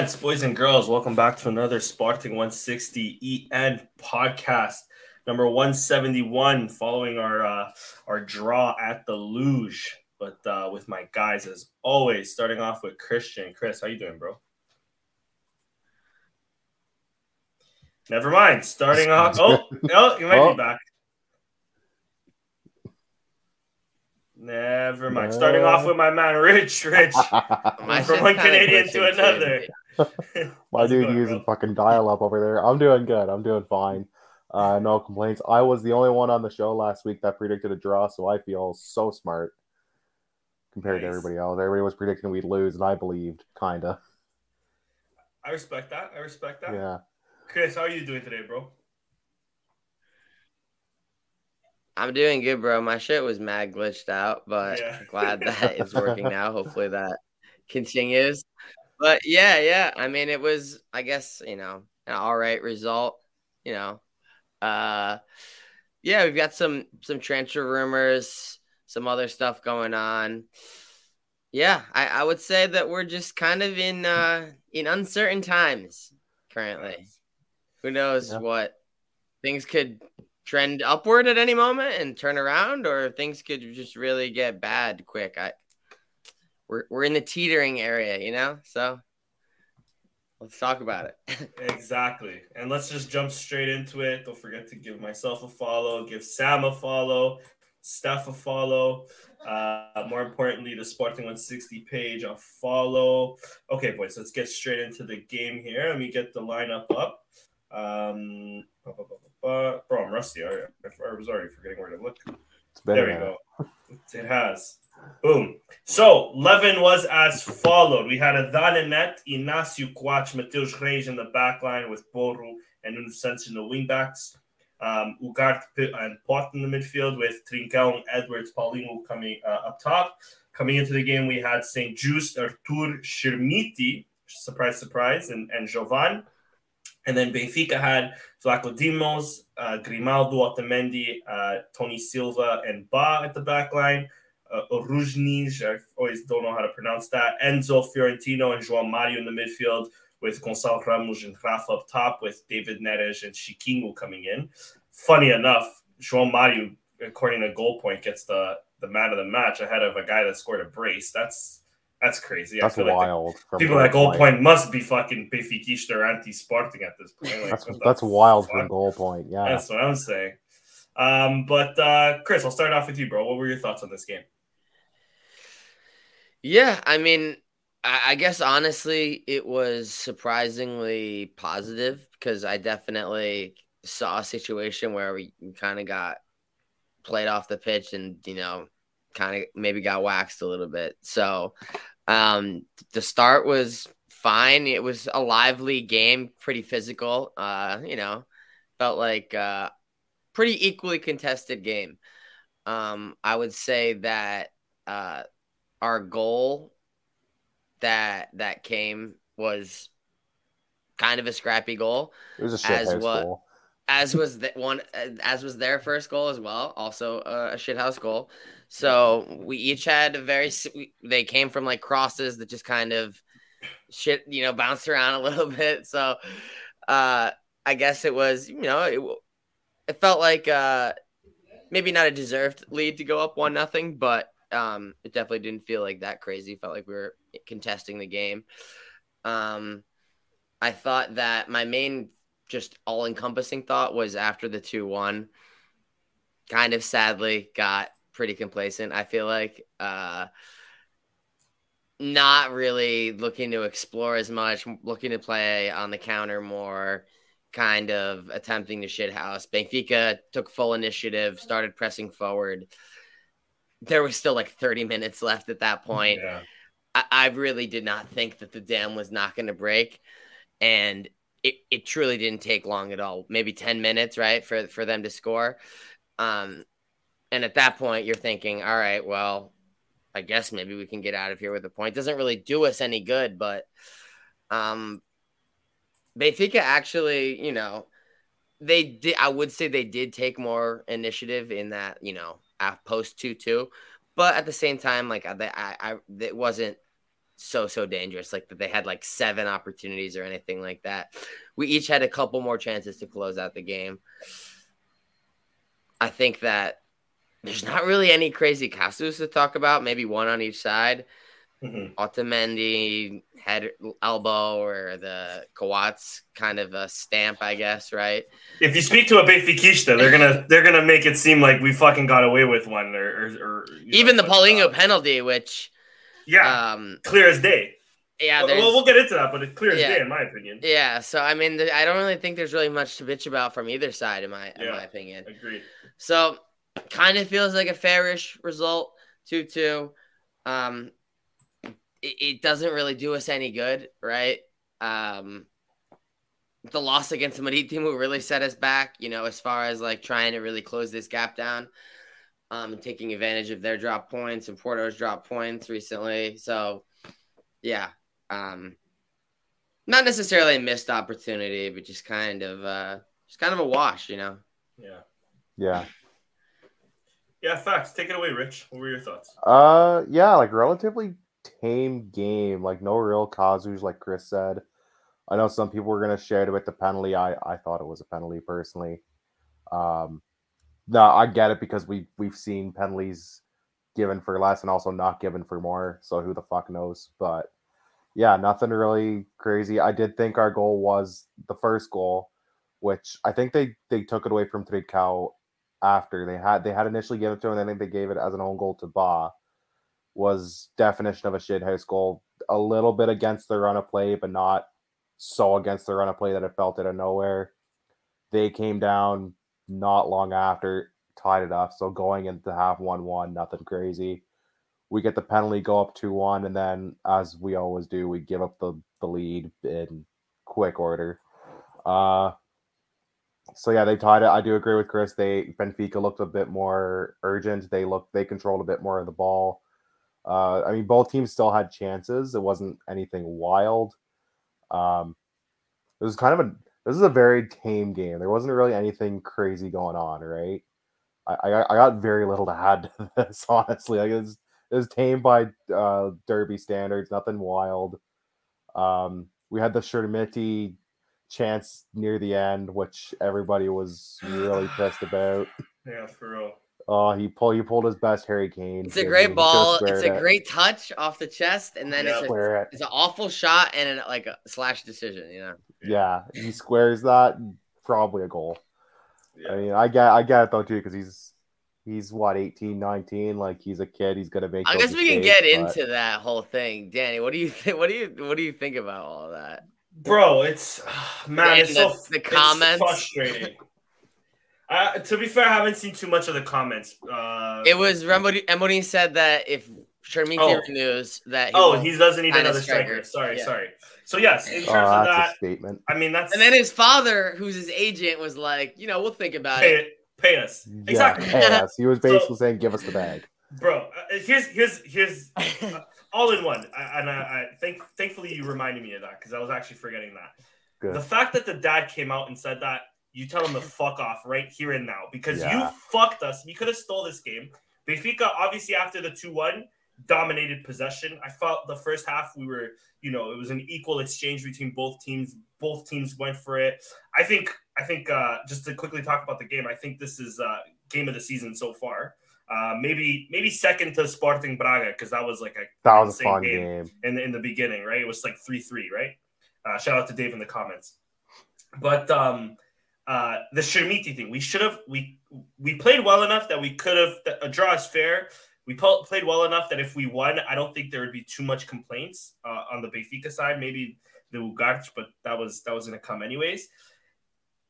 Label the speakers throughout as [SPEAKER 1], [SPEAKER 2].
[SPEAKER 1] Ladies and gents, boys and girls, welcome back to another Sporting 160 EN podcast, number 171, following our uh, our draw at the Luge. But uh, with my guys, as always, starting off with Christian. Chris, how you doing, bro? Never mind. Starting off. Oh, no, you might oh. be back. Never mind. No. Starting off with my man Rich. Rich. from one Canadian to another.
[SPEAKER 2] my dude going, using bro? fucking dial up over there. I'm doing good. I'm doing fine. Uh, no complaints. I was the only one on the show last week that predicted a draw, so I feel so smart compared nice. to everybody else. Everybody was predicting we'd lose, and I believed, kinda.
[SPEAKER 1] I respect that. I respect that.
[SPEAKER 2] Yeah.
[SPEAKER 1] Chris, how are you doing today, bro?
[SPEAKER 3] I'm doing good, bro. My shit was mad glitched out, but yeah. glad that it's working now. Hopefully that continues. But yeah, yeah. I mean, it was, I guess, you know, an all right result. You know, uh, yeah, we've got some some transfer rumors, some other stuff going on. Yeah, I, I would say that we're just kind of in uh, in uncertain times currently. Who knows yeah. what things could trend upward at any moment and turn around, or things could just really get bad quick. I we're we're in the teetering area, you know. So let's talk about it.
[SPEAKER 1] exactly, and let's just jump straight into it. Don't forget to give myself a follow, give Sam a follow, Steph a follow. Uh, more importantly, the Sporting 160 page a follow. Okay, boys, let's get straight into the game here. Let me get the lineup up. Um, bro, I'm rusty. I, I was already forgetting where to look. there we go. It has. Boom. So, Levin was as followed. We had a Danenet, Inácio Quach, Mateus Reis in the back line with Porro and Nunes in the wingbacks. Um, Ugarte and Pot in the midfield with Trincão, Edwards, Paulinho coming uh, up top. Coming into the game, we had St. Juste, Artur Chermiti, surprise, surprise, and, and Jovane. And then Benfica had Vlachodimos, uh, Grimaldo, Otamendi, uh, Tony Silva, and Bah at the back line. Uh, Oruzhnij, I always don't know how to pronounce that. Enzo Fiorentino and João Mario in the midfield with Gonçalo Ramos and Rafa up top with David Neres and Chiquinho coming in. Funny enough, João Mario, according to goal point, gets the, the man of the match ahead of a guy that scored a brace. That's that's crazy.
[SPEAKER 2] That's wild.
[SPEAKER 1] Like people at goal point must be fucking Benfica or anti-Sporting at this point.
[SPEAKER 2] Like, that's that's wild from goal point. Yeah,
[SPEAKER 1] that's what I'm saying. Um, but uh, Chris, I'll start off with you, bro. What were your thoughts on this game?
[SPEAKER 3] Yeah, I mean, I, guess honestly, it was surprisingly positive because I definitely saw a situation where we kind of got played off the pitch and you know kind of maybe got waxed a little bit. So um, the start was fine. It was a lively game, pretty physical. Uh, you know, felt like uh, pretty equally contested game. Um, I would say that uh, our goal that that came was kind of a scrappy goal.
[SPEAKER 2] It was a shit as what, goal.
[SPEAKER 3] As was the one, as was their first goal as well. Also a, a shithouse goal. So we each had a very. They came from like crosses that just kind of shit, you know, bounced around a little bit. So uh I guess it was, you know, it, it felt like uh maybe not a deserved lead to go up one nothing, but um it definitely didn't feel like that crazy. Felt like we were contesting the game. Um I thought that my main just all encompassing thought was after the 2 1, kind of sadly got pretty complacent. I feel like uh, not really looking to explore as much, looking to play on the counter more, kind of attempting to shit house. Benfica took full initiative, started pressing forward. There was still like 30 minutes left at that point. Yeah. I, I really did not think that the dam was not going to break. And it, it truly didn't take long at all. Maybe 10 minutes, right, for, for them to score. Um, and at that point, you're thinking, all right, well, I guess maybe we can get out of here with a point. Doesn't really do us any good, but um, Benfica actually, you know, they did. I would say they did take more initiative in that, you know, post two two, but at the same time, like I, I, I it wasn't so so dangerous. Like that they had like seven opportunities or anything like that. We each had a couple more chances to close out the game. I think that there's not really any crazy casus to talk about. Maybe one on each side. Mm-hmm. Otamendi head elbow or the Coates kind of a stamp, I guess, right?
[SPEAKER 1] If you speak to a Benfiquista, they're gonna they're gonna make it seem like we fucking got away with one, or, or, or
[SPEAKER 3] even know, the Paulinho uh, penalty, which
[SPEAKER 1] yeah, um, clear as day.
[SPEAKER 3] Yeah,
[SPEAKER 1] well, we'll get into that, but it's clear as yeah, day in my opinion.
[SPEAKER 3] Yeah, so I mean, I don't really think there's really much to bitch about from either side, in my in
[SPEAKER 1] yeah,
[SPEAKER 3] my opinion.
[SPEAKER 1] Agreed.
[SPEAKER 3] So, kind of feels like a fairish result, two two. Um, it, it doesn't really do us any good, right? Um, the loss against the Maritimo will really set us back, you know, as far as like trying to really close this gap down. Um, and taking advantage of their drop points and Porto's drop points recently. So, yeah, um, not necessarily a missed opportunity, but just kind of, uh, just kind of a wash, you know.
[SPEAKER 1] Yeah.
[SPEAKER 2] Yeah.
[SPEAKER 1] Yeah, facts. Take it away, Rich. What were your thoughts?
[SPEAKER 2] Uh, yeah, like relatively tame game. Like no real Kazus, like Chris said. I know some people were gonna share it with the penalty. I I thought it was a penalty personally. Um, no, I get it because we we've seen penalties given for less and also not given for more. So who the fuck knows? But yeah, nothing really crazy. I did think our goal was the first goal, which I think they they took it away from Trincao after they had they had initially given it to him, and I think they gave it as an own goal to Bah was definition of a shithouse goal. A little bit against the run of play, but not so against the run of play that it felt it of nowhere. They came down not long after, tied it up. So going into half one one, nothing crazy. We get the penalty, go up two one, and then as we always do, we give up the, the lead in quick order. Uh so yeah, they tied it. I do agree with Chris. They Benfica looked a bit more urgent. They looked they controlled a bit more of the ball. Uh, I mean, both teams still had chances. It wasn't anything wild. Um, it was kind of a this is a very tame game. There wasn't really anything crazy going on, right? I I, I got very little to add to this, honestly. Like it was, it was tame by uh, Derby standards, nothing wild. Um, we had the Chermiti chance near the end, which everybody was really pissed about.
[SPEAKER 1] Yeah, for real.
[SPEAKER 2] Oh, he pulled he pulled his best Harry Kane.
[SPEAKER 3] It's a great ball. It's a it. great touch off the chest, and then it's, a, it's an awful shot and an, like a slash decision. You know.
[SPEAKER 2] Yeah, he squares that. Probably a goal. Yeah. I mean, I get I get it though too because he's he's what 18 19 like he's a kid he's gonna make
[SPEAKER 3] i guess we can get but... into that whole thing danny what do you think what do you what do you think about all that
[SPEAKER 1] bro it's man it's
[SPEAKER 3] the,
[SPEAKER 1] so
[SPEAKER 3] the comments
[SPEAKER 1] frustrating Uh, to be fair, I haven't seen too much of the comments. Uh,
[SPEAKER 3] it was Emily said that if Chermiti oh. renews, that he
[SPEAKER 1] oh he doesn't need another striker. striker. Sorry, yeah. sorry. So yes, in oh, terms oh, of that
[SPEAKER 2] statement,
[SPEAKER 1] I mean that's
[SPEAKER 3] and then his father, who's his agent, was like, you know, we'll think about
[SPEAKER 1] pay
[SPEAKER 3] it.
[SPEAKER 1] it. Pay us
[SPEAKER 2] yeah,
[SPEAKER 1] exactly.
[SPEAKER 2] Pay us. He was basically so, saying, "Give us the bag."
[SPEAKER 1] Bro, uh, here's here's here's uh, all in one, I, and I, I think thankfully you reminded me of that because I was actually forgetting that. Good. The fact that the dad came out and said that you tell him to fuck off right here and now because yeah. you fucked us. You could have stole this game. Benfica, obviously, after the 2 1, dominated possession. I felt the first half we were, you know, it was an equal exchange between both teams. Both teams went for it. I think, I think, uh, just to quickly talk about the game, I think this is uh, game of the season so far. Uh, maybe maybe second to Sporting Braga because that was like a
[SPEAKER 2] that was a fun game, game,
[SPEAKER 1] in the in the beginning, right? It was like three three, right? Uh, shout out to Dave in the comments. But um, uh, the Chermiti thing. We should have we we played well enough that we could have a draw is fair. We played well enough that if we won, I don't think there would be too much complaints uh, on the Benfica side. Maybe the Ugarte, but that was that was to come anyways.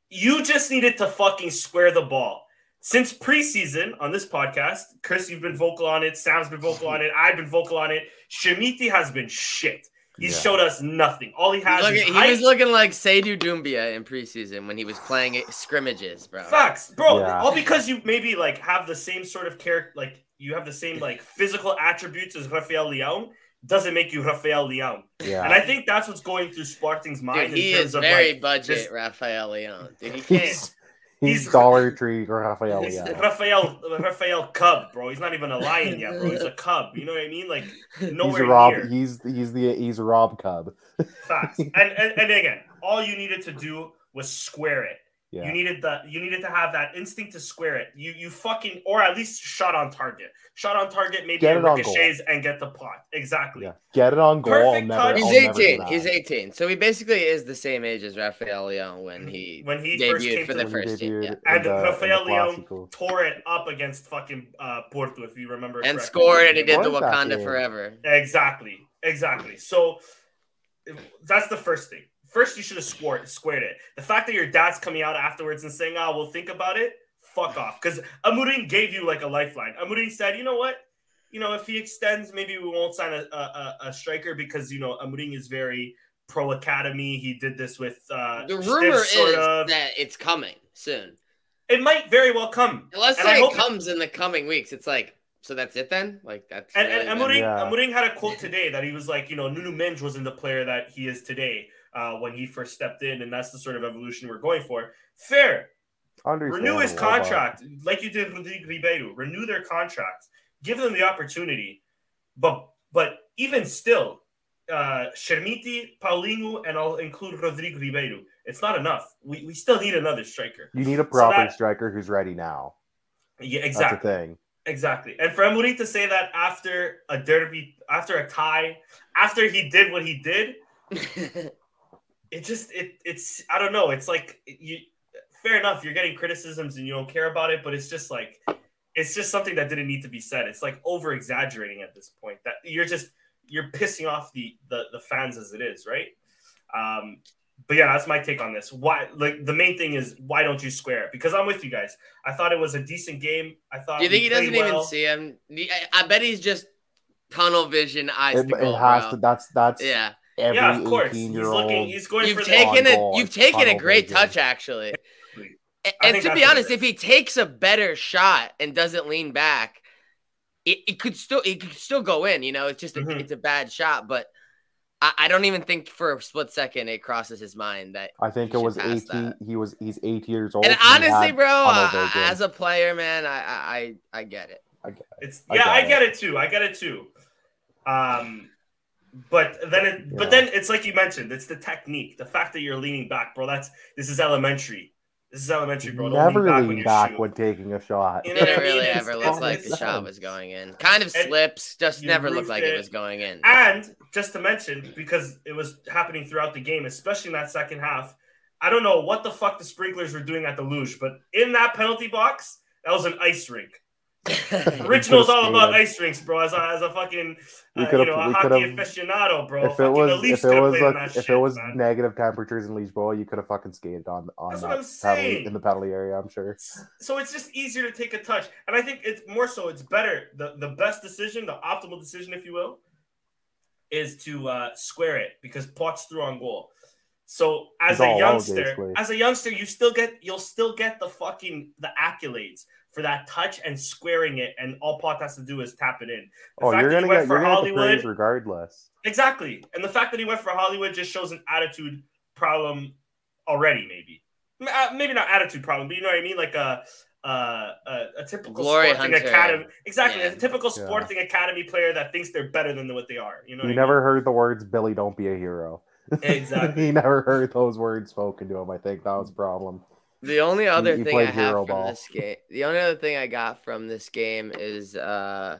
[SPEAKER 1] You just needed to fucking square the ball. Since preseason on this podcast, Chris, you've been vocal on it. Sam's been vocal on it. I've been vocal on it. Chermiti has been shit. He yeah. showed us nothing. All he has
[SPEAKER 3] looking, he was looking like Seydou Doumbia in preseason when he was playing scrimmages, bro.
[SPEAKER 1] Facts, bro. Yeah. All because you maybe like have the same sort of character, like you have the same like physical attributes as Rafael Leão. Doesn't make you Rafael Leão. Yeah. And I think that's what's going through Sporting's mind.
[SPEAKER 3] Dude, he is very like, budget, this... Rafael Leão. Dude, he can't.
[SPEAKER 2] He's, he's Dollar Tree or Raphael.
[SPEAKER 1] Yeah. Raphael Raphael Cub, bro. He's not even a lion yet, bro. He's a cub. You know what I mean? Like nowhere
[SPEAKER 2] he's Rob,
[SPEAKER 1] near.
[SPEAKER 2] He's he's the he's Rob Cub.
[SPEAKER 1] Facts. And, and and again, all you needed to do was square it. Yeah. You needed the you needed to have that instinct to square it. You you fucking or at least shot on target. Shot on target, maybe get ricochets and get the pot. Exactly. Yeah.
[SPEAKER 2] Get it on goal. Perfect Never,
[SPEAKER 3] He's I'll 18. He's 18. So he basically is the same age as Rafael Leão when he
[SPEAKER 1] when he
[SPEAKER 3] debuted
[SPEAKER 1] first came
[SPEAKER 3] for the first team. Yeah.
[SPEAKER 1] And the, Rafael Leão tore it up against fucking uh, Porto, if you remember.
[SPEAKER 3] And correctly. scored and he did the Wakanda forever.
[SPEAKER 1] Exactly. Exactly. So that's the first thing. First, you should have squared squared it. The fact that your dad's coming out afterwards and saying, "Oh, we'll think about it," fuck off. Because Amorim gave you like a lifeline. Amorim said, "You know what? You know, if he extends, maybe we won't sign a, a, a striker because you know Amorim is very pro academy. He did this with uh,
[SPEAKER 3] the rumor is of. that it's coming soon.
[SPEAKER 1] It might very well come.
[SPEAKER 3] Let's and say it comes in the coming weeks. It's like so that's it then? Like that's
[SPEAKER 1] and, really and Amorim, yeah. Amorim had a quote today that he was like, you know, Nuno Mendes wasn't the player that he is today uh, when he first stepped in, and that's the sort of evolution we're going for. Fair. Renew his contract, like you did with Ribeiro. Renew their contracts. Give them the opportunity. But but even still, uh Chermiti, Paulinho, and I'll include Rodrigo Ribeiro. It's not enough. We, we still need another striker.
[SPEAKER 2] You need a proper so that, striker who's ready now.
[SPEAKER 1] Yeah, exactly.
[SPEAKER 2] That's the thing.
[SPEAKER 1] Exactly. And for Amorim to say that after a derby, after a tie, after he did what he did, it just it it's I don't know. It's like you fair enough, you're getting criticisms and you don't care about it, but it's just like it's just something that didn't need to be said. It's like over exaggerating at this point. That you're just you're pissing off the the, the fans as it is, right? Um, but yeah, that's my take on this. Why like the main thing is why don't you square? Because I'm with you guys. I thought it was a decent game. I thought.
[SPEAKER 3] Do you think he doesn't well. even see him? I bet he's just tunnel vision eyes. It,
[SPEAKER 2] it has
[SPEAKER 3] bro.
[SPEAKER 2] to. That's that's
[SPEAKER 3] yeah
[SPEAKER 2] every yeah, of course. He's looking.
[SPEAKER 1] He's going.
[SPEAKER 3] You've taken a. You've taken a great vision. touch, actually. and, and to be honest, if he takes a better shot and doesn't lean back, it, it could still it could still go in. You know, it's just a, mm-hmm. it's a bad shot, but. I, I don't even think for a split second it crosses his mind that
[SPEAKER 2] I think it was eighteen. He was he's eight years old.
[SPEAKER 3] And honestly, bro, uh, as a player, man, I I I get it.
[SPEAKER 2] I get it.
[SPEAKER 1] It's yeah, I, I get it. it too. I get it too. Um, but then it, yeah. but then it's like you mentioned, it's the technique, the fact that you're leaning back, bro. That's this is elementary. This is elementary, bro.
[SPEAKER 2] Don't Never lean back, when, back when, taking a shot.
[SPEAKER 3] You know it really mean? ever looks like the shot was going in. Kind of slips, just never looked like it. it was going in.
[SPEAKER 1] And just to mention, because it was happening throughout the game, especially in that second half, I don't know what the fuck the sprinklers were doing at the luge, but in that penalty box, that was an ice rink. Original's all about ice rinks, bro. As a, as a fucking uh, you know a hockey aficionado, bro.
[SPEAKER 2] If it was if it was like, if shit, it was man. negative temperatures in Leeds Bowl, you could have fucking skated on on That's that penalty, in the penalty area. I'm sure.
[SPEAKER 1] So it's just easier to take a touch, and I think it's more so. It's better. the The best decision, the optimal decision, if you will, is to uh, square it because Potts threw on goal. So as it's a youngster, as a youngster, you still get you'll still get the fucking the accolades for that touch and squaring it, and all Pot has to do is tap it in.
[SPEAKER 2] The oh, you're gonna get for Hollywood regardless.
[SPEAKER 1] Exactly, and the fact that he went for Hollywood just shows an attitude problem already. Maybe, uh, maybe not attitude problem, but you know what I mean, like a. Uh, a, a, typical Glory sporting Hunter. academy, exactly. Yeah. A typical sporting yeah. academy player that thinks they're better than what they are. You know,
[SPEAKER 2] you never mean? heard the words "Billy, don't be a hero."
[SPEAKER 1] Exactly.
[SPEAKER 2] he never heard those words spoken to him. I think that was a problem.
[SPEAKER 3] The only other thing I have from ball. this game, the only other thing I got from this game is uh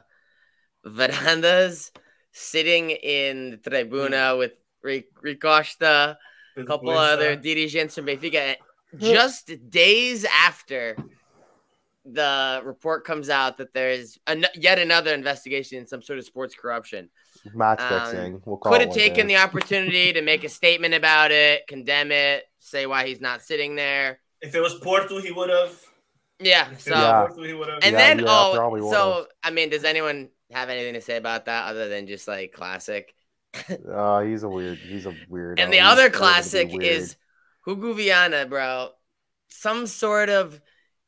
[SPEAKER 3] Varandas sitting in the tribuna with Rui Costa, a couple other dirigents from Benfica, just days after the report comes out that there's an- yet another investigation in some sort of sports corruption.
[SPEAKER 2] Match um, fixing. We'll
[SPEAKER 3] could have taken the opportunity to make a statement about it, condemn it, say why he's not sitting there.
[SPEAKER 1] If it was Porto, he would have.
[SPEAKER 3] Yeah. So yeah. Porto, and yeah, then yeah, oh, so I mean, does anyone have anything to say about that other than just like classic?
[SPEAKER 2] uh, he's a weird. He's a weird.
[SPEAKER 3] And the he's other classic is Hugo Viana, bro. Some sort of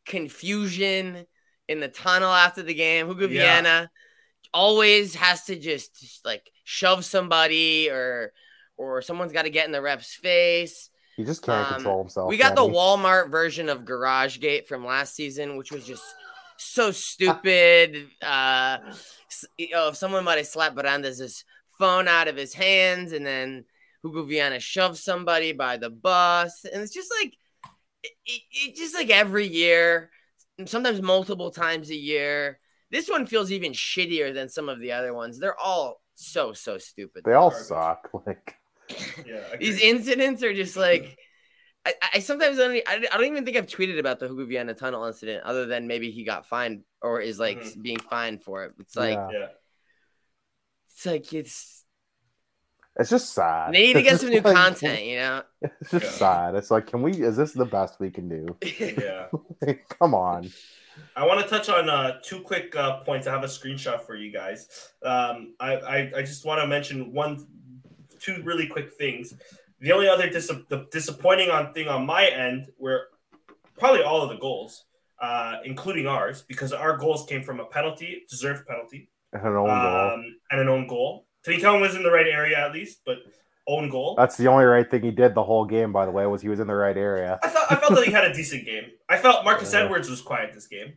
[SPEAKER 3] confusion in the tunnel after the game. Hugo yeah. Viana always has to just, just like shove somebody or or someone's got to get in the ref's face
[SPEAKER 2] He just can't um, control himself.
[SPEAKER 3] We got the Walmart version of Garage Gate from last season, which was just so stupid. uh, you know, if someone might have slapped Brandes' phone out of his hands, and then Hugo Viana shoved somebody by the bus, and it's just like it, it just like every year, sometimes multiple times a year. This one feels even shittier than some of the other ones. They're all so so stupid.
[SPEAKER 2] They all suck. Like
[SPEAKER 3] yeah, these incidents are just like I, I sometimes don't, I, I don't even think I've tweeted about the Hugo Viana tunnel incident other than maybe he got fined or is like mm-hmm. being fined for it. It's like
[SPEAKER 1] yeah.
[SPEAKER 3] it's like it's
[SPEAKER 2] it's just sad.
[SPEAKER 3] They need to get some new like, content, you know.
[SPEAKER 2] It's just yeah. sad. It's like, can we? Is this the best we can do?
[SPEAKER 1] Yeah.
[SPEAKER 2] like, come on.
[SPEAKER 1] I want to touch on uh, two quick uh, points. I have a screenshot for you guys. Um, I, I, I just want to mention one, two really quick things. The only other dis- the disappointing on thing on my end were probably all of the goals, uh, including ours, because our goals came from a penalty, deserved penalty,
[SPEAKER 2] and an own um, goal,
[SPEAKER 1] and an own goal. Trincão was in the right area at least, but own goal.
[SPEAKER 2] That's the only right thing he did the whole game. By the way, was he was in the right area.
[SPEAKER 1] I thought I felt that he had a decent game. I felt Marcus yeah. Edwards was quiet this game.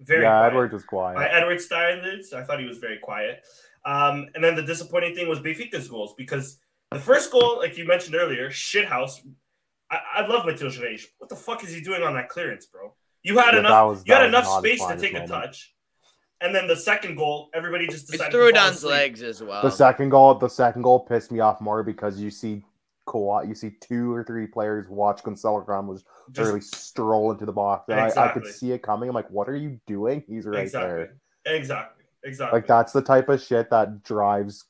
[SPEAKER 1] Very yeah, quiet.
[SPEAKER 2] Edwards was quiet.
[SPEAKER 1] By Edwards standards, I thought he was very quiet. Um, and then the disappointing thing was Benfica's goals because the first goal, like you mentioned earlier, shithouse. I, I love Mateus Reis. What the fuck is he doing on that clearance, bro? You had yeah, enough. Was, you had enough space to take a touch. And then the second goal, everybody just decided
[SPEAKER 3] threw it on his legs as well.
[SPEAKER 2] The second goal, the second goal pissed me off more because you see Kawhi, you see two or three players watch Gonçalo Ramos just really stroll into the box. And exactly. I, I, could see it coming. I'm like, what are you doing? He's right
[SPEAKER 1] exactly.
[SPEAKER 2] there.
[SPEAKER 1] Exactly. Exactly.
[SPEAKER 2] Like that's the type of shit that drives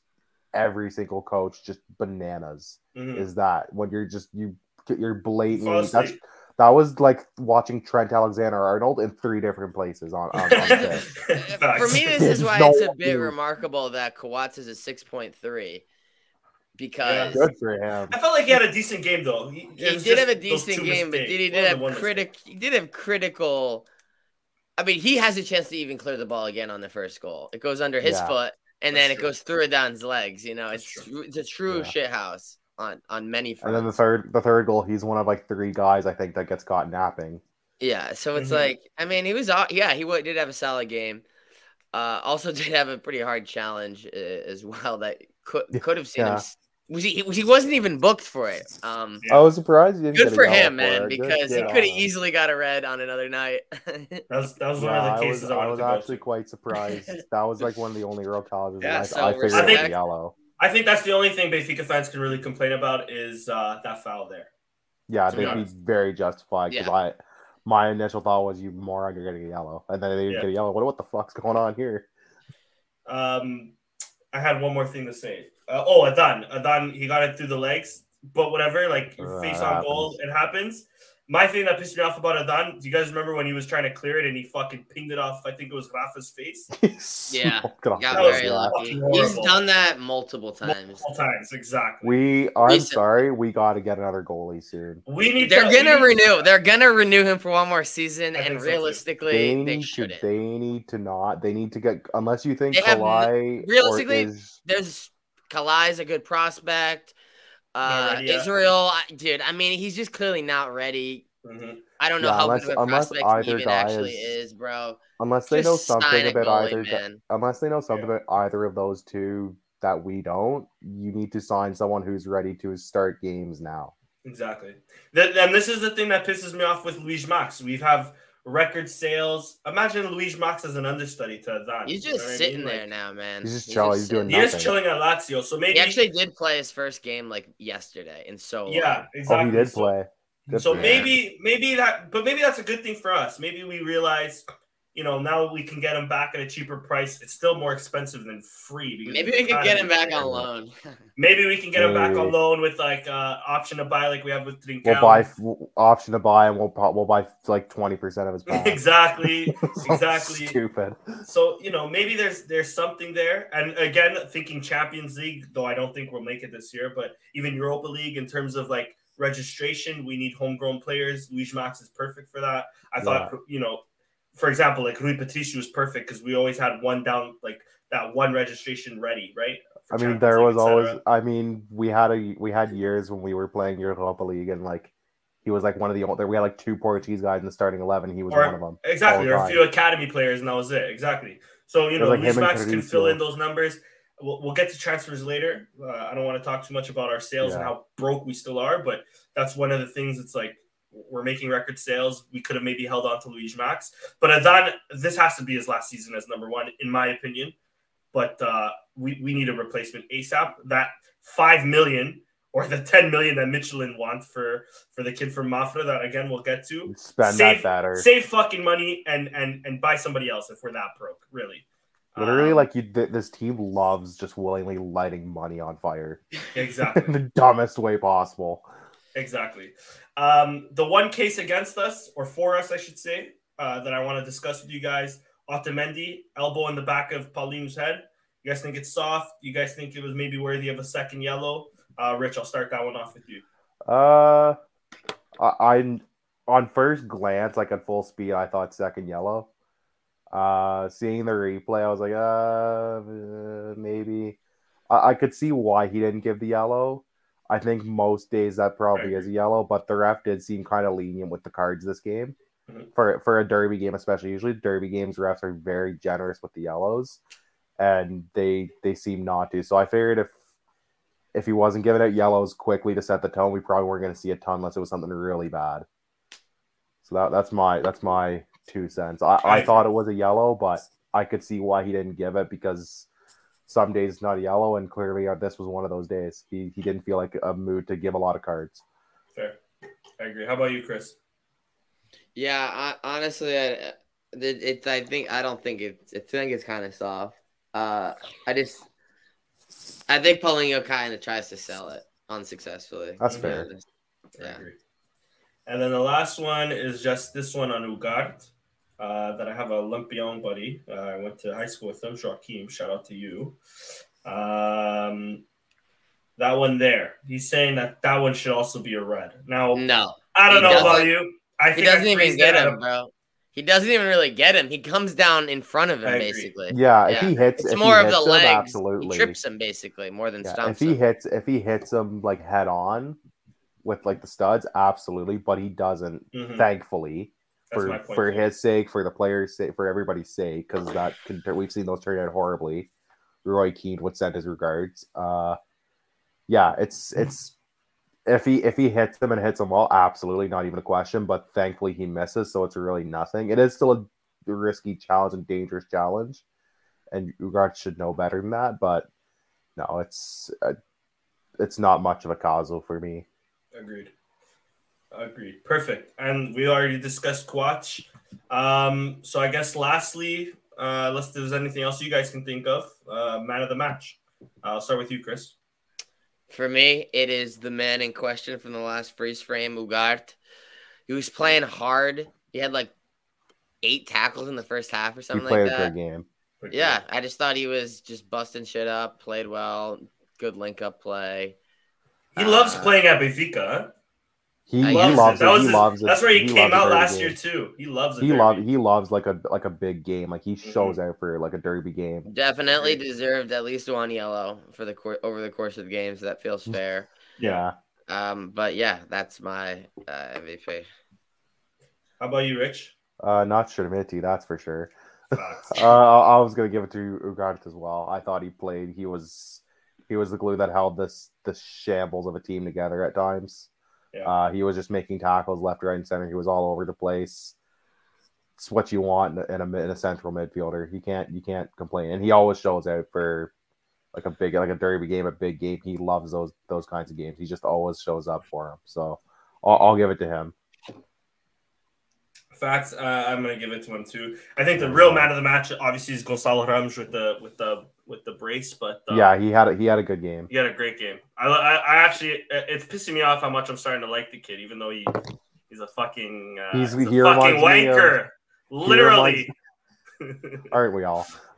[SPEAKER 2] every single coach just bananas. Mm-hmm. Is that when you're just you you're blatantly that's that was like watching Trent Alexander Arnold in three different places on, on, on
[SPEAKER 3] For me, this is why no it's a bit remarkable that Coates is a six point three because
[SPEAKER 2] good for him.
[SPEAKER 1] I felt like he had a decent game though.
[SPEAKER 3] He, he did have a decent game, mistakes. but did he did have critic he did have critical I mean, he has a chance to even clear the ball again on the first goal. It goes under his yeah. foot and That's then true. it goes through Adan's legs. You know, That's it's true. it's a true yeah. shit house on on many fronts.
[SPEAKER 2] And then the third the third goal, he's one of like three guys I think that gets caught napping.
[SPEAKER 3] Yeah, so it's mm-hmm. like I mean, he was yeah, he did have a solid game. Uh, also did have a pretty hard challenge uh, as well that could could have seen yeah. him was he, he wasn't even booked for it. Um,
[SPEAKER 2] I was surprised.
[SPEAKER 3] He didn't good for him, man, because he could have easily got a red on another night.
[SPEAKER 1] that was that was one of the cases
[SPEAKER 2] I
[SPEAKER 1] was,
[SPEAKER 2] I, I was actually quite surprised. that was like one of the only real causes. Yeah, I, so I figured I think, yellow.
[SPEAKER 1] I think that's the only thing Benfica fans can really complain about is uh, that foul there.
[SPEAKER 2] Yeah, they'd be, be very justified because yeah. I my initial thought was you moron, you're getting a yellow, and then they didn't yeah. get a yellow. What what the fuck's going on here?
[SPEAKER 1] Um, I had one more thing to say. Uh, oh, Adan. Adan, he got it through the legs, but whatever, like face on goal, it happens. My thing that pissed me off about Adan, do you guys remember when he was trying to clear it and he fucking pinged it off? I think it was Rafa's face.
[SPEAKER 3] yeah, got very lucky. He's done that multiple times.
[SPEAKER 1] Multiple times, exactly.
[SPEAKER 2] We, I'm sorry, we got to get another goalie soon.
[SPEAKER 1] We need.
[SPEAKER 3] They're to, gonna renew. To... They're gonna renew him for one more season, and realistically, they, they
[SPEAKER 2] need
[SPEAKER 3] shouldn't.
[SPEAKER 2] To, they need to not. They need to get unless you think Callai.
[SPEAKER 3] Realistically, is... there's Callai's a good prospect. Uh, Israel, dude. I mean, he's just clearly not ready. Mm-hmm. I don't know yeah, how unless, good of a prospect he even actually is, is, bro.
[SPEAKER 2] Unless they just know something about goalie, either, man. unless they know something yeah. about either of those two that we don't, you need to sign someone who's ready to start games now.
[SPEAKER 1] Exactly. And this is the thing that pisses me off with Luis Max. We have record sales. Imagine Luis Max as an understudy to Adan.
[SPEAKER 3] He's just you know sitting I mean? there like, now, man.
[SPEAKER 2] He's just chilling. He's, he's doing.
[SPEAKER 1] He
[SPEAKER 2] nothing.
[SPEAKER 1] is chilling at Lazio, so maybe
[SPEAKER 3] he actually did play his first game like yesterday, and so
[SPEAKER 1] yeah, exactly.
[SPEAKER 2] Oh, he did play.
[SPEAKER 1] Good so maybe, maybe that, but maybe that's a good thing for us. Maybe we realize you know, now we can get him back at a cheaper price. It's still more expensive than free.
[SPEAKER 3] Maybe we can get him back on loan.
[SPEAKER 1] Maybe we can get him back on loan with like uh, option to buy, like we have with Trincão.
[SPEAKER 2] We'll buy we'll, option to buy, and we'll we'll buy like twenty percent of his.
[SPEAKER 1] exactly, exactly.
[SPEAKER 2] Stupid.
[SPEAKER 1] So you know, maybe there's there's something there. And again, thinking Champions League, though I don't think we'll make it this year, but even Europa League in terms of like registration, we need homegrown players. Luis Max is perfect for that. I yeah. thought you know for example, like Rui Patricio was perfect because we always had one down, like that one registration ready, right?
[SPEAKER 2] I mean, there was always. I mean, we had a we had years when we were playing Europa League, and like he was like one of the only. We had like two Portuguese guys in the starting eleven. He was
[SPEAKER 1] or,
[SPEAKER 2] one of them.
[SPEAKER 1] Exactly, or a few academy players, and that was it. Exactly. So you know, like Luis Max can fill in those numbers. We'll, we'll get to transfers later. Uh, I don't want to talk too much about our sales yeah. and how broke we still are, but that's one of the things. It's like we're making record sales. We could have maybe held on to Luis Max, but Adan, this has to be his last season as number one, in my opinion. But uh, we we need a replacement ASAP. That five million or the 10 million that Michelin want for for the kid from Mafra that again we'll get to.
[SPEAKER 2] Spend save, that better.
[SPEAKER 1] Save fucking money and and and buy somebody else if we're that broke, really.
[SPEAKER 2] Literally, um, like you, th- this team loves just willingly lighting money on fire.
[SPEAKER 1] Exactly.
[SPEAKER 2] in the dumbest way possible.
[SPEAKER 1] Exactly. Um, the one case against us, or for us, I should say, uh, that I want to discuss with you guys: Otamendi, elbow in the back of Paulinho's head. You guys think it's soft? You guys think it was maybe worthy of a second yellow? Uh, Rich, I'll start that one off with you.
[SPEAKER 2] Uh, I, I on first glance, like at full speed, I thought second yellow. Uh, seeing the replay, I was like, uh, maybe. I, I could see why he didn't give the yellow. I think most days that probably is a yellow, but the ref did seem kind of lenient with the cards this game. Mm-hmm. For for a derby game, especially usually derby games, refs are very generous with the yellows, and they they seem not to. So I figured if if he wasn't giving out yellows quickly to set the tone, we probably weren't going to see a ton unless it was something really bad. So that, that's my that's my two cents. I, I thought it was a yellow, but I could see why he didn't give it because some days not a yellow, and clearly uh, this was one of those days. He he didn't feel like a mood to give a lot of cards.
[SPEAKER 1] Fair, I agree. How about you, Chris?
[SPEAKER 3] Yeah, I, honestly, I, it's I think I don't think it's I think it's kind of soft. Uh, I just I think Paulinho kind of tries to sell it unsuccessfully.
[SPEAKER 2] That's fair.
[SPEAKER 1] Yeah. And then the last one is just this one on Ugart. Uh, that I have a Olympion buddy. Uh, I went to high school with him, Joaquim. Shout out to you. Um, that one there. He's saying that that one should also be a red. Now,
[SPEAKER 3] no,
[SPEAKER 1] I don't know about you. I
[SPEAKER 3] he doesn't even get him, bro. He doesn't even really get him. He comes down in front of him, basically.
[SPEAKER 2] Yeah, if he hits,
[SPEAKER 3] it's more
[SPEAKER 2] of
[SPEAKER 3] the
[SPEAKER 2] him,
[SPEAKER 3] legs.
[SPEAKER 2] Absolutely,
[SPEAKER 3] he trips him basically more than yeah,
[SPEAKER 2] If he
[SPEAKER 3] him.
[SPEAKER 2] hits, if he hits him like head on with like the studs, absolutely. But he doesn't, mm-hmm. thankfully, That's for for his sake, for the players' sake, for everybody's sake, because that can, we've seen those turn out horribly. Roy Keane would send his regards. Uh, yeah, it's it's if he if he hits them and hits them well, absolutely not even a question. But thankfully he misses, so it's really nothing. It is still a risky challenge and dangerous challenge, and Ugart should know better than that. But no, it's uh, it's not much of a causal for me.
[SPEAKER 1] Agreed. Agreed. Perfect. And we already discussed Quach. Um, so I guess lastly, uh, unless there's anything else you guys can think of, uh, man of the match. I'll start with you, Chris.
[SPEAKER 3] For me, it is the man in question from the last freeze frame, Ugart. He was playing hard. He had like eight tackles in the first half or something like that.
[SPEAKER 2] game.
[SPEAKER 3] Yeah, I just thought he was just busting shit up, played well, good link up play.
[SPEAKER 1] He uh, loves playing at Benfica. Huh?
[SPEAKER 2] He, he loves, it. That he his, loves
[SPEAKER 1] That's where he, he came out last game. year too. He loves it.
[SPEAKER 2] He loves he loves like a like a big game. Like he shows mm-hmm. out for like a derby game.
[SPEAKER 3] Definitely deserved at least one yellow for the course over the course of the game, so that feels fair.
[SPEAKER 2] yeah.
[SPEAKER 3] Um, but yeah, that's my uh, MVP.
[SPEAKER 1] How about you, Rich?
[SPEAKER 2] Uh, not Chermiti, that's for sure. uh, I was gonna give it to Ugart as well. I thought he played. He was he was the glue that held this the shambles of a team together at times. Yeah. Uh, he was just making tackles left, right, and center. He was all over the place. It's what you want in a, in a central midfielder. He can't you can't complain, and he always shows out for like a big like a derby game, a big game. He loves those those kinds of games. He just always shows up for him. So I'll, I'll give it to him.
[SPEAKER 1] Facts. Uh, I'm gonna give it to him too. I think the real man of the match, obviously, is Gonçalo Ramos with the with the with the brace, but
[SPEAKER 2] uh, yeah, he had a, he had a good game.
[SPEAKER 1] He had a great game. I, I, I actually it's pissing me off how much I'm starting to like the kid, even though he he's a fucking uh, he's, he's he a fucking wanker, literally.
[SPEAKER 2] Reminds, aren't we all?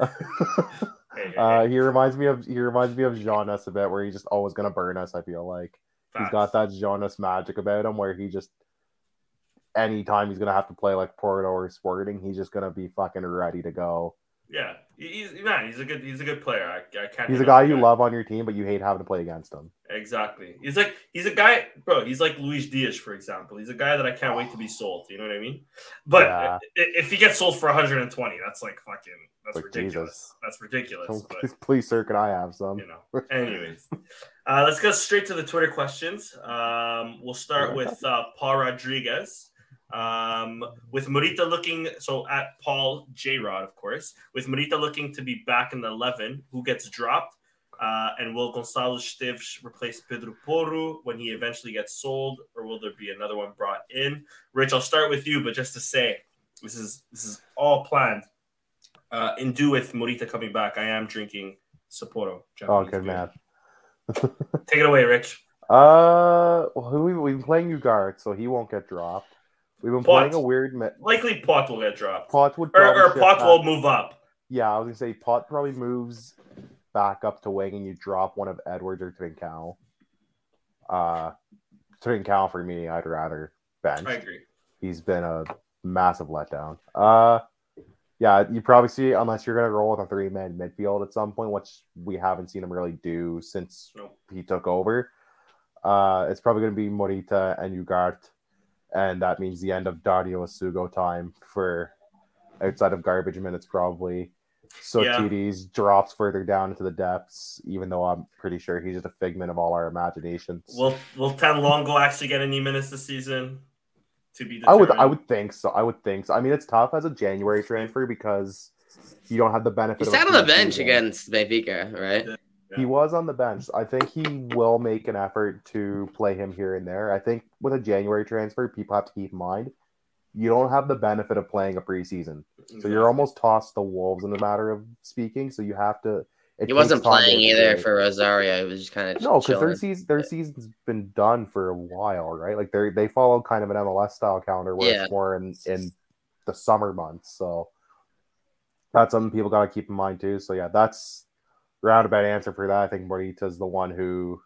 [SPEAKER 2] uh, he reminds me of he reminds me of Jonas a bit, where he's just always gonna burn us. I feel like Facts. he's got that Jonas magic about him, where he just anytime he's gonna have to play like Porto or Sporting, he's just gonna be fucking ready to go
[SPEAKER 1] Yeah, he's man. He's a good. He's a good player. I, I can't.
[SPEAKER 2] He's a guy you love on your team, but you hate having to play against him.
[SPEAKER 1] Exactly. He's like he's a guy, bro. He's like Luis Diaz, for example. He's a guy that I can't wait to be sold. You know what I mean? But yeah. if he gets sold for 120, that's like fucking. That's like ridiculous. Jesus. That's ridiculous.
[SPEAKER 2] But, please, sir, can I have some?
[SPEAKER 1] You know. Anyways, uh, let's go straight to the Twitter questions. Um, we'll start with uh, Paul Rodriguez. Um, with Morita looking so at Paul J Rod, of course, with Morita looking to be back in the eleven, who gets dropped? Uh, and will Gonçalo Esteves replace Pedro Porro when he eventually gets sold, or will there be another one brought in? Rich, I'll start with you, but just to say, this is this is all planned. Uh, in due with Morita coming back, I am drinking Sapporo.
[SPEAKER 2] oh, good man.
[SPEAKER 1] Take it away, Rich.
[SPEAKER 2] Uh, well, we, we've been playing Ugart, so he won't get dropped. We've been Pot. playing a weird. Me-
[SPEAKER 1] Likely Pot will get dropped.
[SPEAKER 2] Pot would
[SPEAKER 1] or, or Pot will move up.
[SPEAKER 2] Yeah, I was gonna say Pot probably moves back up to wing, and you drop one of Edwards or Trincao. Uh, Trincao for me, I'd rather bench.
[SPEAKER 1] I agree.
[SPEAKER 2] He's been a massive letdown. Uh, yeah, you probably see unless you're gonna roll with a three man midfield at some point, which we haven't seen him really do since he took over. Uh, it's probably gonna be Morita and Ugart and that means the end of Dário Essugo time for outside of garbage minutes probably. So yeah. TD's drops further down into the depths, even though I'm pretty sure he's just a figment of all our imaginations.
[SPEAKER 1] Will Will Tanlongo actually get any minutes this season? To be
[SPEAKER 2] determined? I would I would think so. I would think so. I mean, it's tough as a January transfer because you don't have the benefit.
[SPEAKER 3] He sat on the bench season. against Benfica, right?
[SPEAKER 2] Yeah. He was on the bench. I think he will make an effort to play him here and there. I think with a January transfer, people have to keep in mind you don't have the benefit of playing a preseason. So you're almost tossed the wolves in the matter of speaking. So you have to.
[SPEAKER 3] He wasn't playing either for Rosario. It was just kind of
[SPEAKER 2] no, because their season their season's been done for a while, right? Like they they follow kind of an MLS style calendar where yeah. it's more in in the summer months. So that's something people got to keep in mind too. So yeah, that's roundabout answer for that. I think Morita is the one who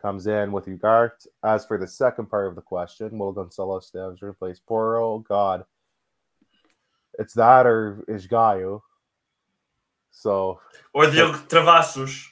[SPEAKER 2] comes in with Ugart. As for the second part of the question, will Gonçalo Esteves replace Porro? God, it's that or is Gaio. So
[SPEAKER 1] or the Travassos.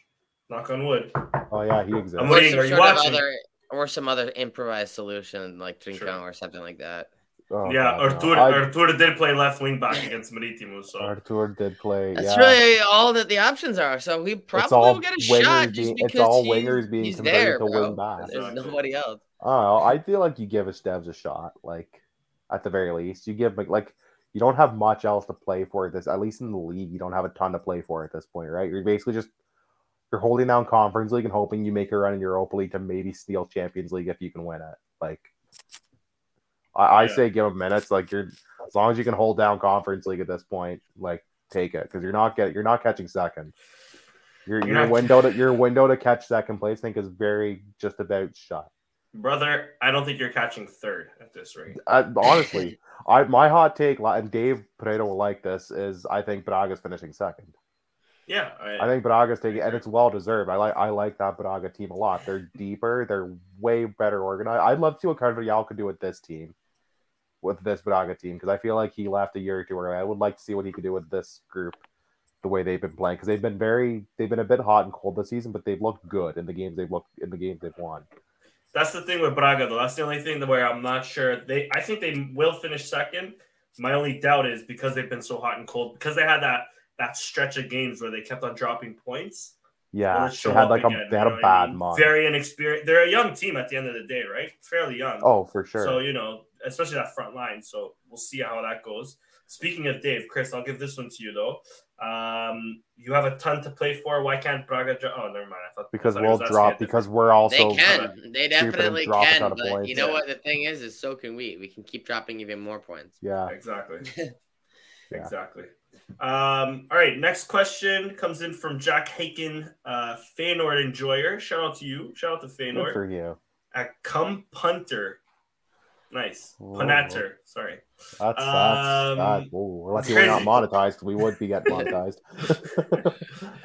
[SPEAKER 1] Knock on wood.
[SPEAKER 2] Oh yeah, he exists.
[SPEAKER 1] I'm waiting. Are you watching?
[SPEAKER 3] Other, or some other improvised solution like Trincão sure. or something like that.
[SPEAKER 1] Oh, yeah, Artur, no. Artur did play left wing back against Maritimo. So
[SPEAKER 2] Artur did play.
[SPEAKER 3] That's
[SPEAKER 2] yeah.
[SPEAKER 3] really all that the options are. So we probably will get a shot just because it's all wingers being he's there, to bro. wing back. There's nobody else.
[SPEAKER 2] Oh, I feel like you give Esteves a shot. Like at the very least, you give like, like you don't have much else to play for at this. At least in the league, you don't have a ton to play for at this point, right? You're basically just you're holding down Conference League and hoping you make a run in Europa League to maybe steal Champions League if you can win it. Like I, I yeah. say give him minutes. Like you're as long as you can hold down Conference League at this point, like take it because you're not get you're not catching second. Your your window to your window to catch second place, I think, is very just about shut.
[SPEAKER 1] Brother, I don't think you're catching third at this rate.
[SPEAKER 2] Uh, honestly, I my hot take, and Dave Pareto will like this, is I think Braga's finishing second.
[SPEAKER 1] Yeah,
[SPEAKER 2] I, I think Braga's taking, and it's well deserved. I like I like that Braga team a lot. They're deeper, they're way better organized. I'd love to see what Carvalhal could do with this team with this Braga team because I feel like he left a year or two ago. I would like to see what he could do with this group, the way they've been playing because they've been very they've been a bit hot and cold this season, but they've looked good in the games they've looked in the games they've won.
[SPEAKER 1] That's the thing with Braga though. That's the only thing where I'm not sure they. I think they will finish second. My only doubt is because they've been so hot and cold because they had that that stretch of games where they kept on dropping points.
[SPEAKER 2] Yeah, they had like again, a they had a bad I mean? month.
[SPEAKER 1] Very inexperienced. They're a young team at the end of the day, right? Fairly young.
[SPEAKER 2] Oh, for sure.
[SPEAKER 1] So you know, especially that front line. So we'll see how that goes. Speaking of Dave, Chris, I'll give this one to you though. Um, you have a ton to play for. Why can't Braga? Dro- oh, never mind. I thought
[SPEAKER 2] because we'll drop because we're also
[SPEAKER 3] they can. They definitely can. But points. you know yeah. what the thing is? Is so can we. We can keep dropping even more points.
[SPEAKER 2] Yeah,
[SPEAKER 1] exactly. exactly. Um, all right, next question comes in from Jack Haken, uh, Feyenoord enjoyer. Shout out to you. Shout out to Feyenoord. Good
[SPEAKER 2] for you.
[SPEAKER 1] At Come Punter. Nice. Punatter. Sorry.
[SPEAKER 2] That's, that's um, that. we're lucky we're not monetized we would be getting monetized.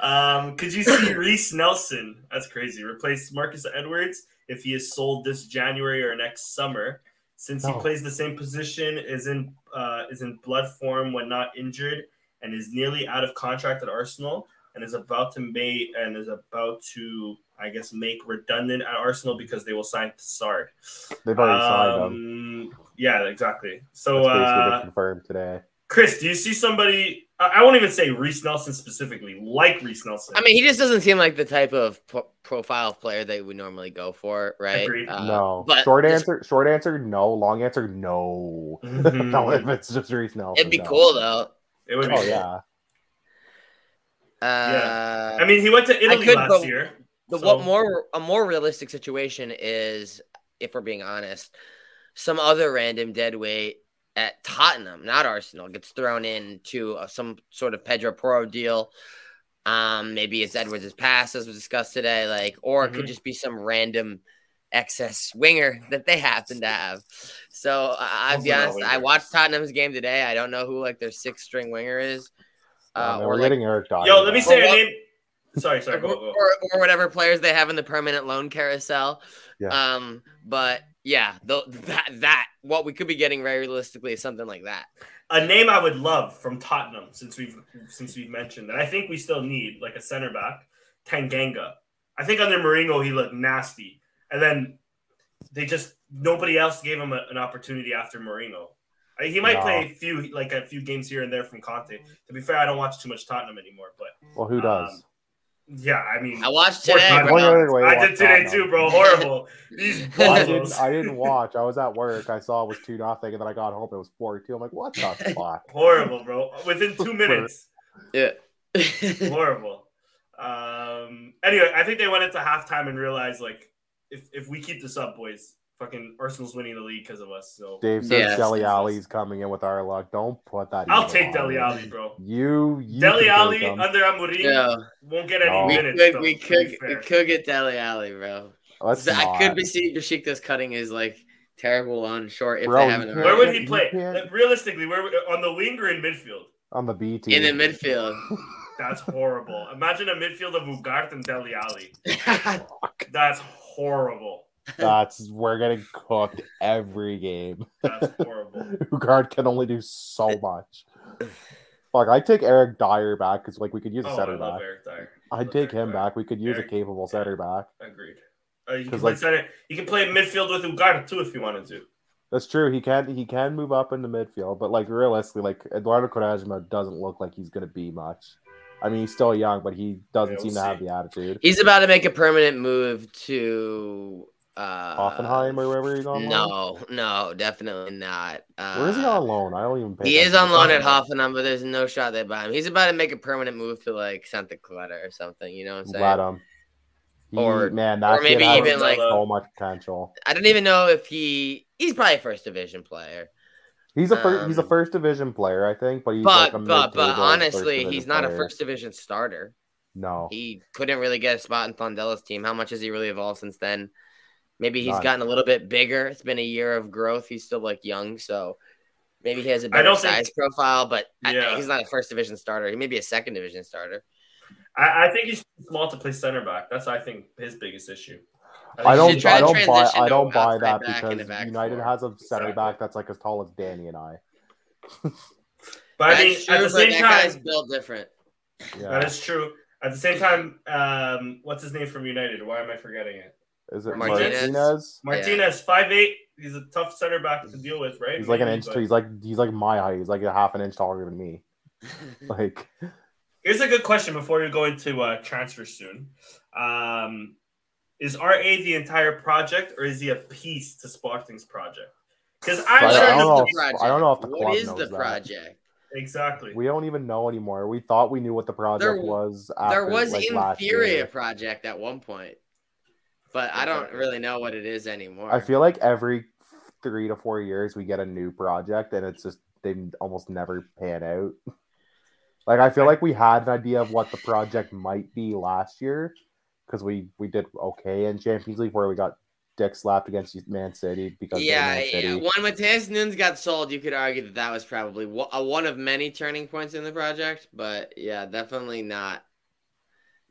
[SPEAKER 1] um, could you see Reiss Nelson? That's crazy. Replace Marcus Edwards if he is sold this January or next summer, since no. he plays the same position, is in uh, is in blood form when not injured, and is nearly out of contract at Arsenal and is about to make and is about to I guess make redundant at Arsenal because they will sign Sard.
[SPEAKER 2] They've already um, signed him.
[SPEAKER 1] Yeah, exactly. So uh,
[SPEAKER 2] confirmed today.
[SPEAKER 1] Chris, do you see somebody? I won't even say Reiss Nelson specifically, like Reiss Nelson.
[SPEAKER 3] I mean, he just doesn't seem like the type of pro- profile of player that we normally go for, right?
[SPEAKER 2] Uh, no. But short just, answer, short answer, no. Long answer, no. Mm-hmm. no, if it's just Reiss Nelson.
[SPEAKER 3] It'd be
[SPEAKER 2] no.
[SPEAKER 3] cool though.
[SPEAKER 1] It would.
[SPEAKER 2] Oh cool. yeah.
[SPEAKER 3] Uh,
[SPEAKER 1] yeah. I mean, he went to Italy could, last year.
[SPEAKER 3] The so. what more a more realistic situation is, if we're being honest, some other random dead weight at Tottenham, not Arsenal, gets thrown into uh, some sort of Pedro Porro deal. Um, maybe it's Edwards' pass, as was discussed today, like, or mm-hmm. it could just be some random excess winger that they happen to have. So uh, I'll be honest, I watched Tottenham's game today. I don't know who like their sixth string winger is.
[SPEAKER 2] Uh, or like, Eric Dier.
[SPEAKER 1] Yo, let me say a name. Sorry, sorry. Go, go.
[SPEAKER 3] Or, or, whatever players they have in the permanent loan carousel. Yeah. Um, but yeah, the, that that what we could be getting very realistically is something like that.
[SPEAKER 1] A name I would love from Tottenham since we've since we've mentioned that I think we still need like a center back, Tanganga. I think under Mourinho he looked nasty, and then they just nobody else gave him a, an opportunity after Mourinho. He might no. play a few like a few games here and there from Conte. To be fair, I don't watch too much Tottenham anymore, but
[SPEAKER 2] well, who does? Um,
[SPEAKER 1] yeah, I mean,
[SPEAKER 3] I watched today.
[SPEAKER 1] I did today too, bro. Horrible. These I
[SPEAKER 2] didn't, I didn't watch. I was at work. I saw it was two nothing, and then I got home. It was four two. I'm like, what the fuck?
[SPEAKER 1] Horrible, bro. Within two minutes.
[SPEAKER 3] Yeah.
[SPEAKER 1] Horrible. Um. Anyway, I think they went into halftime and realized like, if if we keep this up, boys, fucking Arsenal's winning the league because of us. So
[SPEAKER 2] Dave says yeah, Dele Alli's coming in with our luck. Don't put that.
[SPEAKER 1] I'll take Dele Alli, bro.
[SPEAKER 2] You, you
[SPEAKER 1] Dele Alli under Amorim yeah. won't get any no. minutes.
[SPEAKER 3] We could, we could, we could get Dele Alli, bro. Let's I not. could be seeing Besiktas cutting his like terrible on short if bro, they haven't.
[SPEAKER 1] Where would he play? Like, realistically, where on the wing or in midfield?
[SPEAKER 2] On the B team.
[SPEAKER 3] In the midfield.
[SPEAKER 1] That's horrible. Imagine a midfield of Ugarte and Dele Alli. That's horrible.
[SPEAKER 2] That's we're getting cooked every game.
[SPEAKER 1] That's horrible.
[SPEAKER 2] Ugarte can only do so much. Fuck, I take Eric Dier back because like we could use a oh, center back. I'd take Eric him Dier. back. We could use Eric, a capable center back.
[SPEAKER 1] Agreed. Uh, you can play like, center. You can play midfield with Ugarte too if you wanted to.
[SPEAKER 2] That's true. He can he can move up into midfield, but like realistically, like Eduardo Quaresma doesn't look like he's gonna be much. I mean, he's still young, but he doesn't yeah, we'll seem see. to have the attitude.
[SPEAKER 3] He's about to make a permanent move to uh,
[SPEAKER 2] Hoffenheim or wherever he's on.
[SPEAKER 3] No, no, definitely not.
[SPEAKER 2] Uh, Where is he on loan? I don't even.
[SPEAKER 3] he is on loan at Hoffenheim, but there's no shot they buy him. He's about to make a permanent move to like Santa Clara or something. You know what I'm saying? Glad him.
[SPEAKER 2] He, or man, that or maybe even like so much potential.
[SPEAKER 3] I don't even know if he he's probably a first division player.
[SPEAKER 2] He's a first, um, he's a um, first division player, I think, but he's
[SPEAKER 3] but
[SPEAKER 2] like
[SPEAKER 3] but but honestly, he's not player. a first division starter.
[SPEAKER 2] No,
[SPEAKER 3] he couldn't really get a spot in Tondela's team. How much has he really evolved since then? Maybe he's gotten a little bit bigger. It's been a year of growth. He's still like young, so maybe he has a better size think, profile. But yeah. I, he's not a first division starter. He may be a second division starter.
[SPEAKER 1] I, I think he's small to play center back. That's I think his biggest issue.
[SPEAKER 2] I, I don't. I don't buy. I don't buy that because United four. has a center exactly. back that's like as tall as Danny and I.
[SPEAKER 1] but I mean, true, at the same time, guy's
[SPEAKER 3] built different.
[SPEAKER 1] Yeah. That is true. At the same time, um, what's his name from United? Why am I forgetting it?
[SPEAKER 2] Is it Martinez? Martinez,
[SPEAKER 1] Martinez five eight. He's a tough center back to deal with, right?
[SPEAKER 2] He's like an inch. But... He's like he's like my height. He's like a half an inch taller than me. like,
[SPEAKER 1] here's a good question before we go into uh, transfer soon. Um, is RA the entire project, or is he a piece to Sporting's project? Because I'm
[SPEAKER 2] I,
[SPEAKER 1] sure
[SPEAKER 2] I don't, know if, I don't know if the
[SPEAKER 3] what is
[SPEAKER 2] the
[SPEAKER 3] that. project.
[SPEAKER 1] Exactly.
[SPEAKER 2] We don't even know anymore. We thought we knew what the project there, was. After,
[SPEAKER 3] there was
[SPEAKER 2] like,
[SPEAKER 3] in theory a project at one point but I don't really know what it is anymore.
[SPEAKER 2] I feel like every three to four years we get a new project, and it's just they almost never pan out. Like I feel like we had an idea of what the project might be last year because we we did okay in Champions League where we got dick slapped against Man City because
[SPEAKER 3] yeah, yeah. when Matheus Nunes got sold, you could argue that that was probably one of many turning points in the project, but yeah, definitely not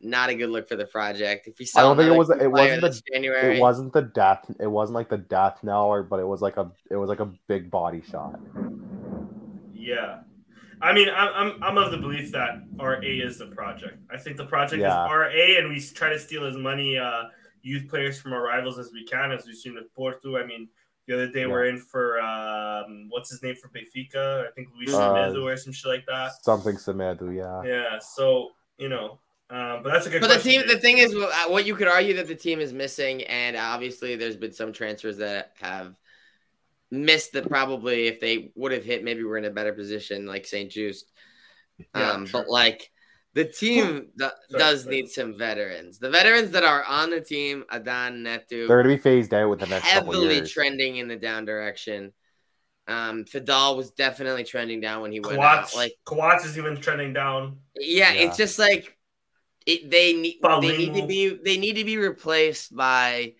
[SPEAKER 3] not a good look for the project. If you
[SPEAKER 2] I don't think it was it wasn't the January, it wasn't the death. It wasn't like the death knell, or but it was like a it was like a big body shot.
[SPEAKER 1] Yeah, I mean, I'm, I'm I'm of the belief that RA is the project. I think the project yeah. is RA, and we try to steal as many uh, youth players from our rivals as we can, as we've seen with Porto. I mean, the other day yeah. we're in for um, what's his name for Benfica? I think Luis uh, Semedo or some shit like that.
[SPEAKER 2] Something Semedo, yeah.
[SPEAKER 1] Yeah. So you know, um, but that's a good.
[SPEAKER 3] But the team, the thing is, uh, what you could argue that the team is missing, and obviously there's been some transfers that have missed that probably if they would have hit, maybe we're in a better position, like St. Juste. Yeah, um, but like the team sorry, does sorry. need some veterans. The veterans that are on the team, Adan Neto,
[SPEAKER 2] they're going to be phased out with the next
[SPEAKER 3] heavily trending in the down direction. Um, Feddal was definitely trending down when he went out. Like
[SPEAKER 1] Kawach is even trending down.
[SPEAKER 3] Yeah, yeah. it's just like it, they need they need to be they need to be replaced by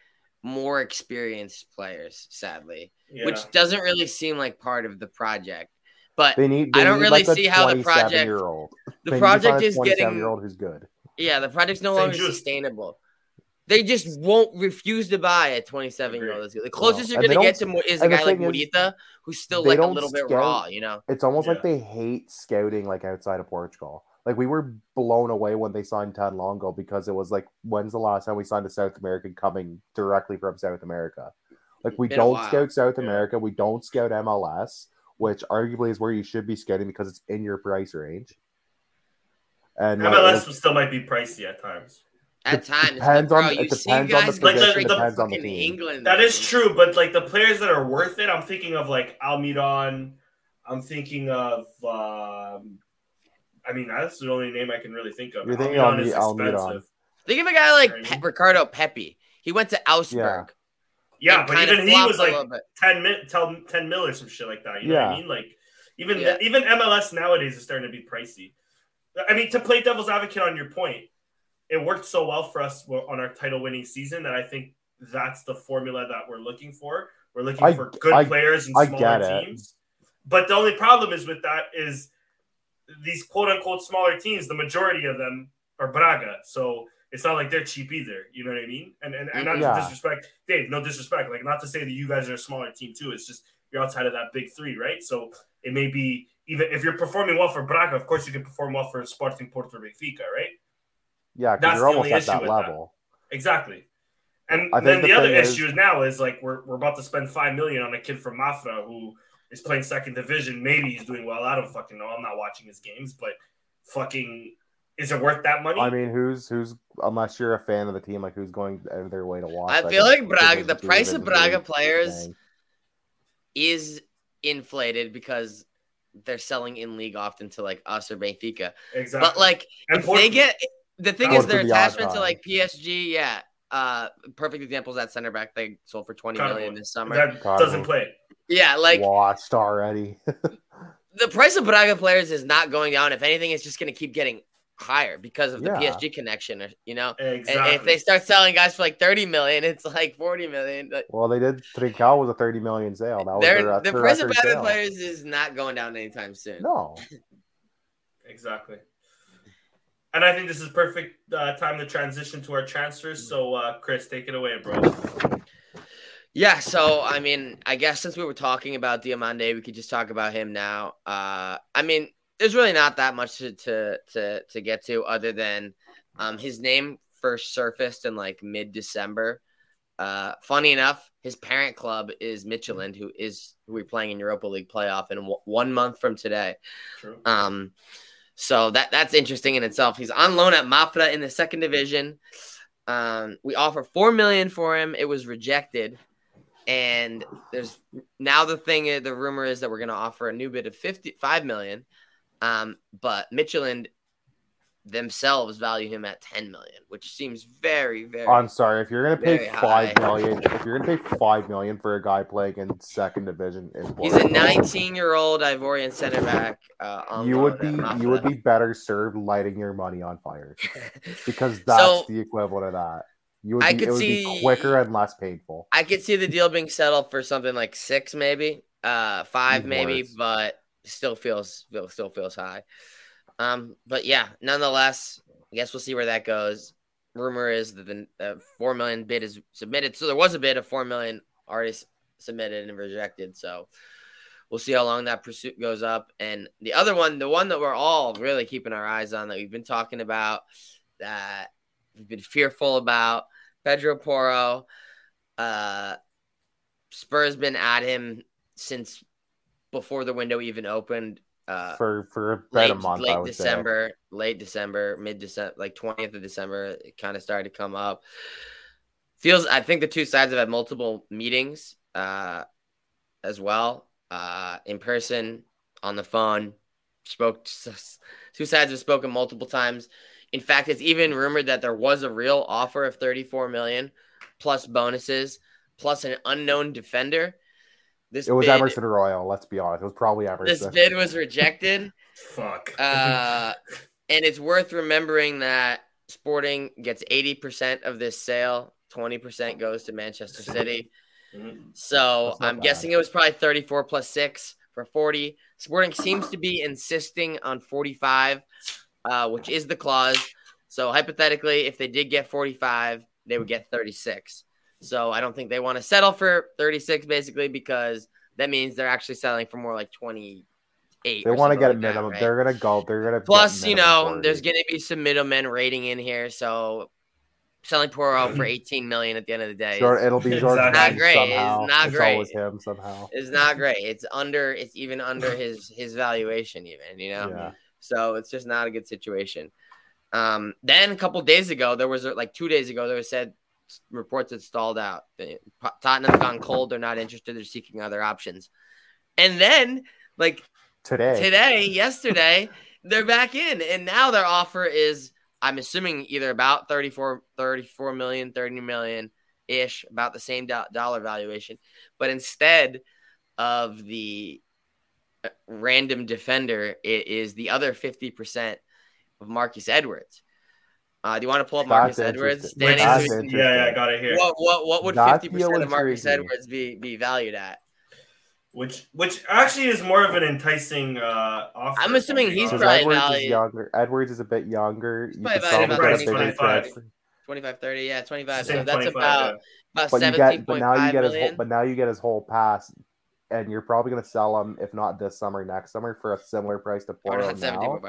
[SPEAKER 3] more experienced players. Sadly, yeah. which doesn't really seem like part of the project. But they need, they I don't really like see how the project. Year old. The they project is getting
[SPEAKER 2] year old who's good.
[SPEAKER 3] Yeah, the project's no longer sustainable. They just won't refuse to buy a 27 year old. The closest no. you're going to get to is a guy like Morita, who's still like a little scout. bit raw. You know,
[SPEAKER 2] it's almost yeah. like they hate scouting like outside of Portugal. Like we were blown away when they signed Tanlongo because it was like, when's the last time we signed a South American coming directly from South America? Like we don't scout South yeah. America, we don't scout MLS which arguably is where you should be scouting because it's in your price range.
[SPEAKER 1] And MLS like, still might be pricey at times.
[SPEAKER 3] At times, depends bro, on, it depends on the position, like the, depends on the team.
[SPEAKER 1] England, that is true, but like the players that are worth it, I'm thinking of like Almiron. I'm thinking of. Um, I mean, that's the only name I can really think of. You're thinking Almiron is expensive. Almiron.
[SPEAKER 3] Think of a guy like Pe- Ricardo Pepi. He went to Augsburg.
[SPEAKER 1] Yeah. Yeah, but even he was like 10 mil, 10 mil or some shit like that. You know yeah. what I mean? Like even yeah. even MLS nowadays is starting to be pricey. I mean, to play devil's advocate on your point, it worked so well for us on our title winning season that I think that's the formula that we're looking for. We're looking I, for good I, players and smaller teams. But the only problem is with that is these quote unquote smaller teams, the majority of them are Braga. So it's not like they're cheap either. You know what I mean? And and, and not yeah. disrespect Dave, no disrespect. Like not to say that you guys are a smaller team too. It's just you're outside of that big three, right? So it may be even if you're performing well for Braga, of course you can perform well for Sporting Porto Benfica, right?
[SPEAKER 2] Yeah, because you're almost at that level.
[SPEAKER 1] That. Exactly. And then the, the other issue now is like we're, we're about to spend five million on a kid from Mafra who is playing second division. Maybe he's doing well. I don't fucking know. I'm not watching his games, but fucking is it worth that money?
[SPEAKER 2] I mean, who's who's unless you're a fan of the team, like who's going out of their way to watch?
[SPEAKER 3] I feel like Braga, the price of Braga players is inflated because they're selling in league often to like us or Benfica. Exactly. But like if they get the thing is their attachment to like PSG, yeah. Uh, perfect example is that center back. They sold for twenty million this summer.
[SPEAKER 1] That doesn't play.
[SPEAKER 3] Yeah, like
[SPEAKER 2] watched already.
[SPEAKER 3] the price of Braga players is not going down. If anything, it's just going to keep getting higher because of the yeah. PSG connection, you know. Exactly. And if they start selling guys for like 30 million, it's like 40 million.
[SPEAKER 2] Well, they did Trincao was a 30 million sale. That was their,
[SPEAKER 3] the price of private players is not going down anytime soon.
[SPEAKER 2] No.
[SPEAKER 1] exactly. And I think this is perfect uh, time to transition to our transfers. So, uh, Chris, take it away, bro.
[SPEAKER 3] Yeah, so I mean, I guess since we were talking about Diomande, we could just talk about him now. Uh, I mean, there's really not that much to to to, to get to other than um, his name first surfaced in like mid December. Uh, funny enough, his parent club is Midtjylland, who is who we're playing in Europa League playoff in w- one month from today. True. Um, so that that's interesting in itself. He's on loan at Mafra in the second division. Um, we offer four million for him. It was rejected, and there's now the thing. The rumor is that we're going to offer a new bid of fifty five million. Um, but Midtjylland themselves value him at 10 million, which seems very, very.
[SPEAKER 2] I'm sorry if you're gonna pay five high. million. If you're gonna pay five million for a guy playing in second division, in
[SPEAKER 3] he's a 19 year old Ivorian center back. Uh,
[SPEAKER 2] you would be you would be better served lighting your money on fire because that's so, the equivalent of that. You would be, I could see be quicker and less painful.
[SPEAKER 3] I could see the deal being settled for something like six, maybe uh, five, maybe, but still feels still feels high. Um, but yeah, nonetheless, I guess we'll see where that goes. Rumor is that the uh, four million bid is submitted, so there was a bid of four million already submitted and rejected. So We'll see how long that pursuit goes up. And the other one, the one that we're all really keeping our eyes on, that we've been talking about, that we've been fearful about, Pedro Porro. Uh, Spurs been at him since before the window even opened. Uh,
[SPEAKER 2] for for about late, a month,
[SPEAKER 3] late December, say. late December, mid December, like twentieth of December, it kind of started to come up. Feels, I think the two sides have had multiple meetings uh, as well, uh, in person, on the phone. Spoke two sides have spoken multiple times. In fact, it's even rumored that there was a real offer of 34 million plus bonuses plus an unknown defender.
[SPEAKER 2] This it was bid, Emerson Royal. Let's be honest, it was probably Emerson.
[SPEAKER 3] This bid was rejected.
[SPEAKER 1] Fuck.
[SPEAKER 3] Uh, and it's worth remembering that Sporting gets 80% of this sale. 20% goes to Manchester City. Mm-hmm. So I'm bad. guessing it was probably 34 plus six for 40. Sporting seems to be insisting on 45, uh, which is the clause. So hypothetically, if they did get 45, they would get 36. So I don't think they want to settle for 36 basically because that means they're actually selling for more like 28.
[SPEAKER 2] They want to get like a minimum. That, right? They're gonna go. They're gonna
[SPEAKER 3] plus, you know, 40. there's gonna be some middlemen rating in here. So selling Porro for 18 million at the end of the day.
[SPEAKER 2] Sure, it'll be Jordan.
[SPEAKER 3] not great.
[SPEAKER 2] Somehow.
[SPEAKER 3] It's not
[SPEAKER 2] it's
[SPEAKER 3] great.
[SPEAKER 2] always him somehow.
[SPEAKER 3] It's not great. It's under. It's even under his his valuation. Even you know.
[SPEAKER 2] Yeah.
[SPEAKER 3] So it's just not a good situation. Um, then a couple days ago, there was like two days ago, there was said reports had stalled out. Tottenham's gone cold. They're not interested. They're seeking other options. And then, like
[SPEAKER 2] today,
[SPEAKER 3] today, yesterday, they're back in, and now their offer is, I'm assuming, either about 34, 34 million, 30 million ish, about the same do- dollar valuation. But instead of the random defender, it is the other 50% of Marcus Edwards. Uh, do you want to pull up Marcus Edwards?
[SPEAKER 1] Danny, yeah, yeah, I got it here.
[SPEAKER 3] What what, what would fifty percent of Marcus Edwards be be valued at?
[SPEAKER 1] Which which actually is more of an enticing uh, offer.
[SPEAKER 3] I'm assuming he's probably
[SPEAKER 2] Edwards
[SPEAKER 3] valued.
[SPEAKER 2] Is younger. Edwards is a bit younger.
[SPEAKER 3] He's probably valued about 25. 25, 30, yeah, 25. So that's about, yeah. about
[SPEAKER 2] but 17. but now you get million. his whole, but now you get his whole pass and you're probably going to sell them if not this summer, next summer for a similar price to Porro now.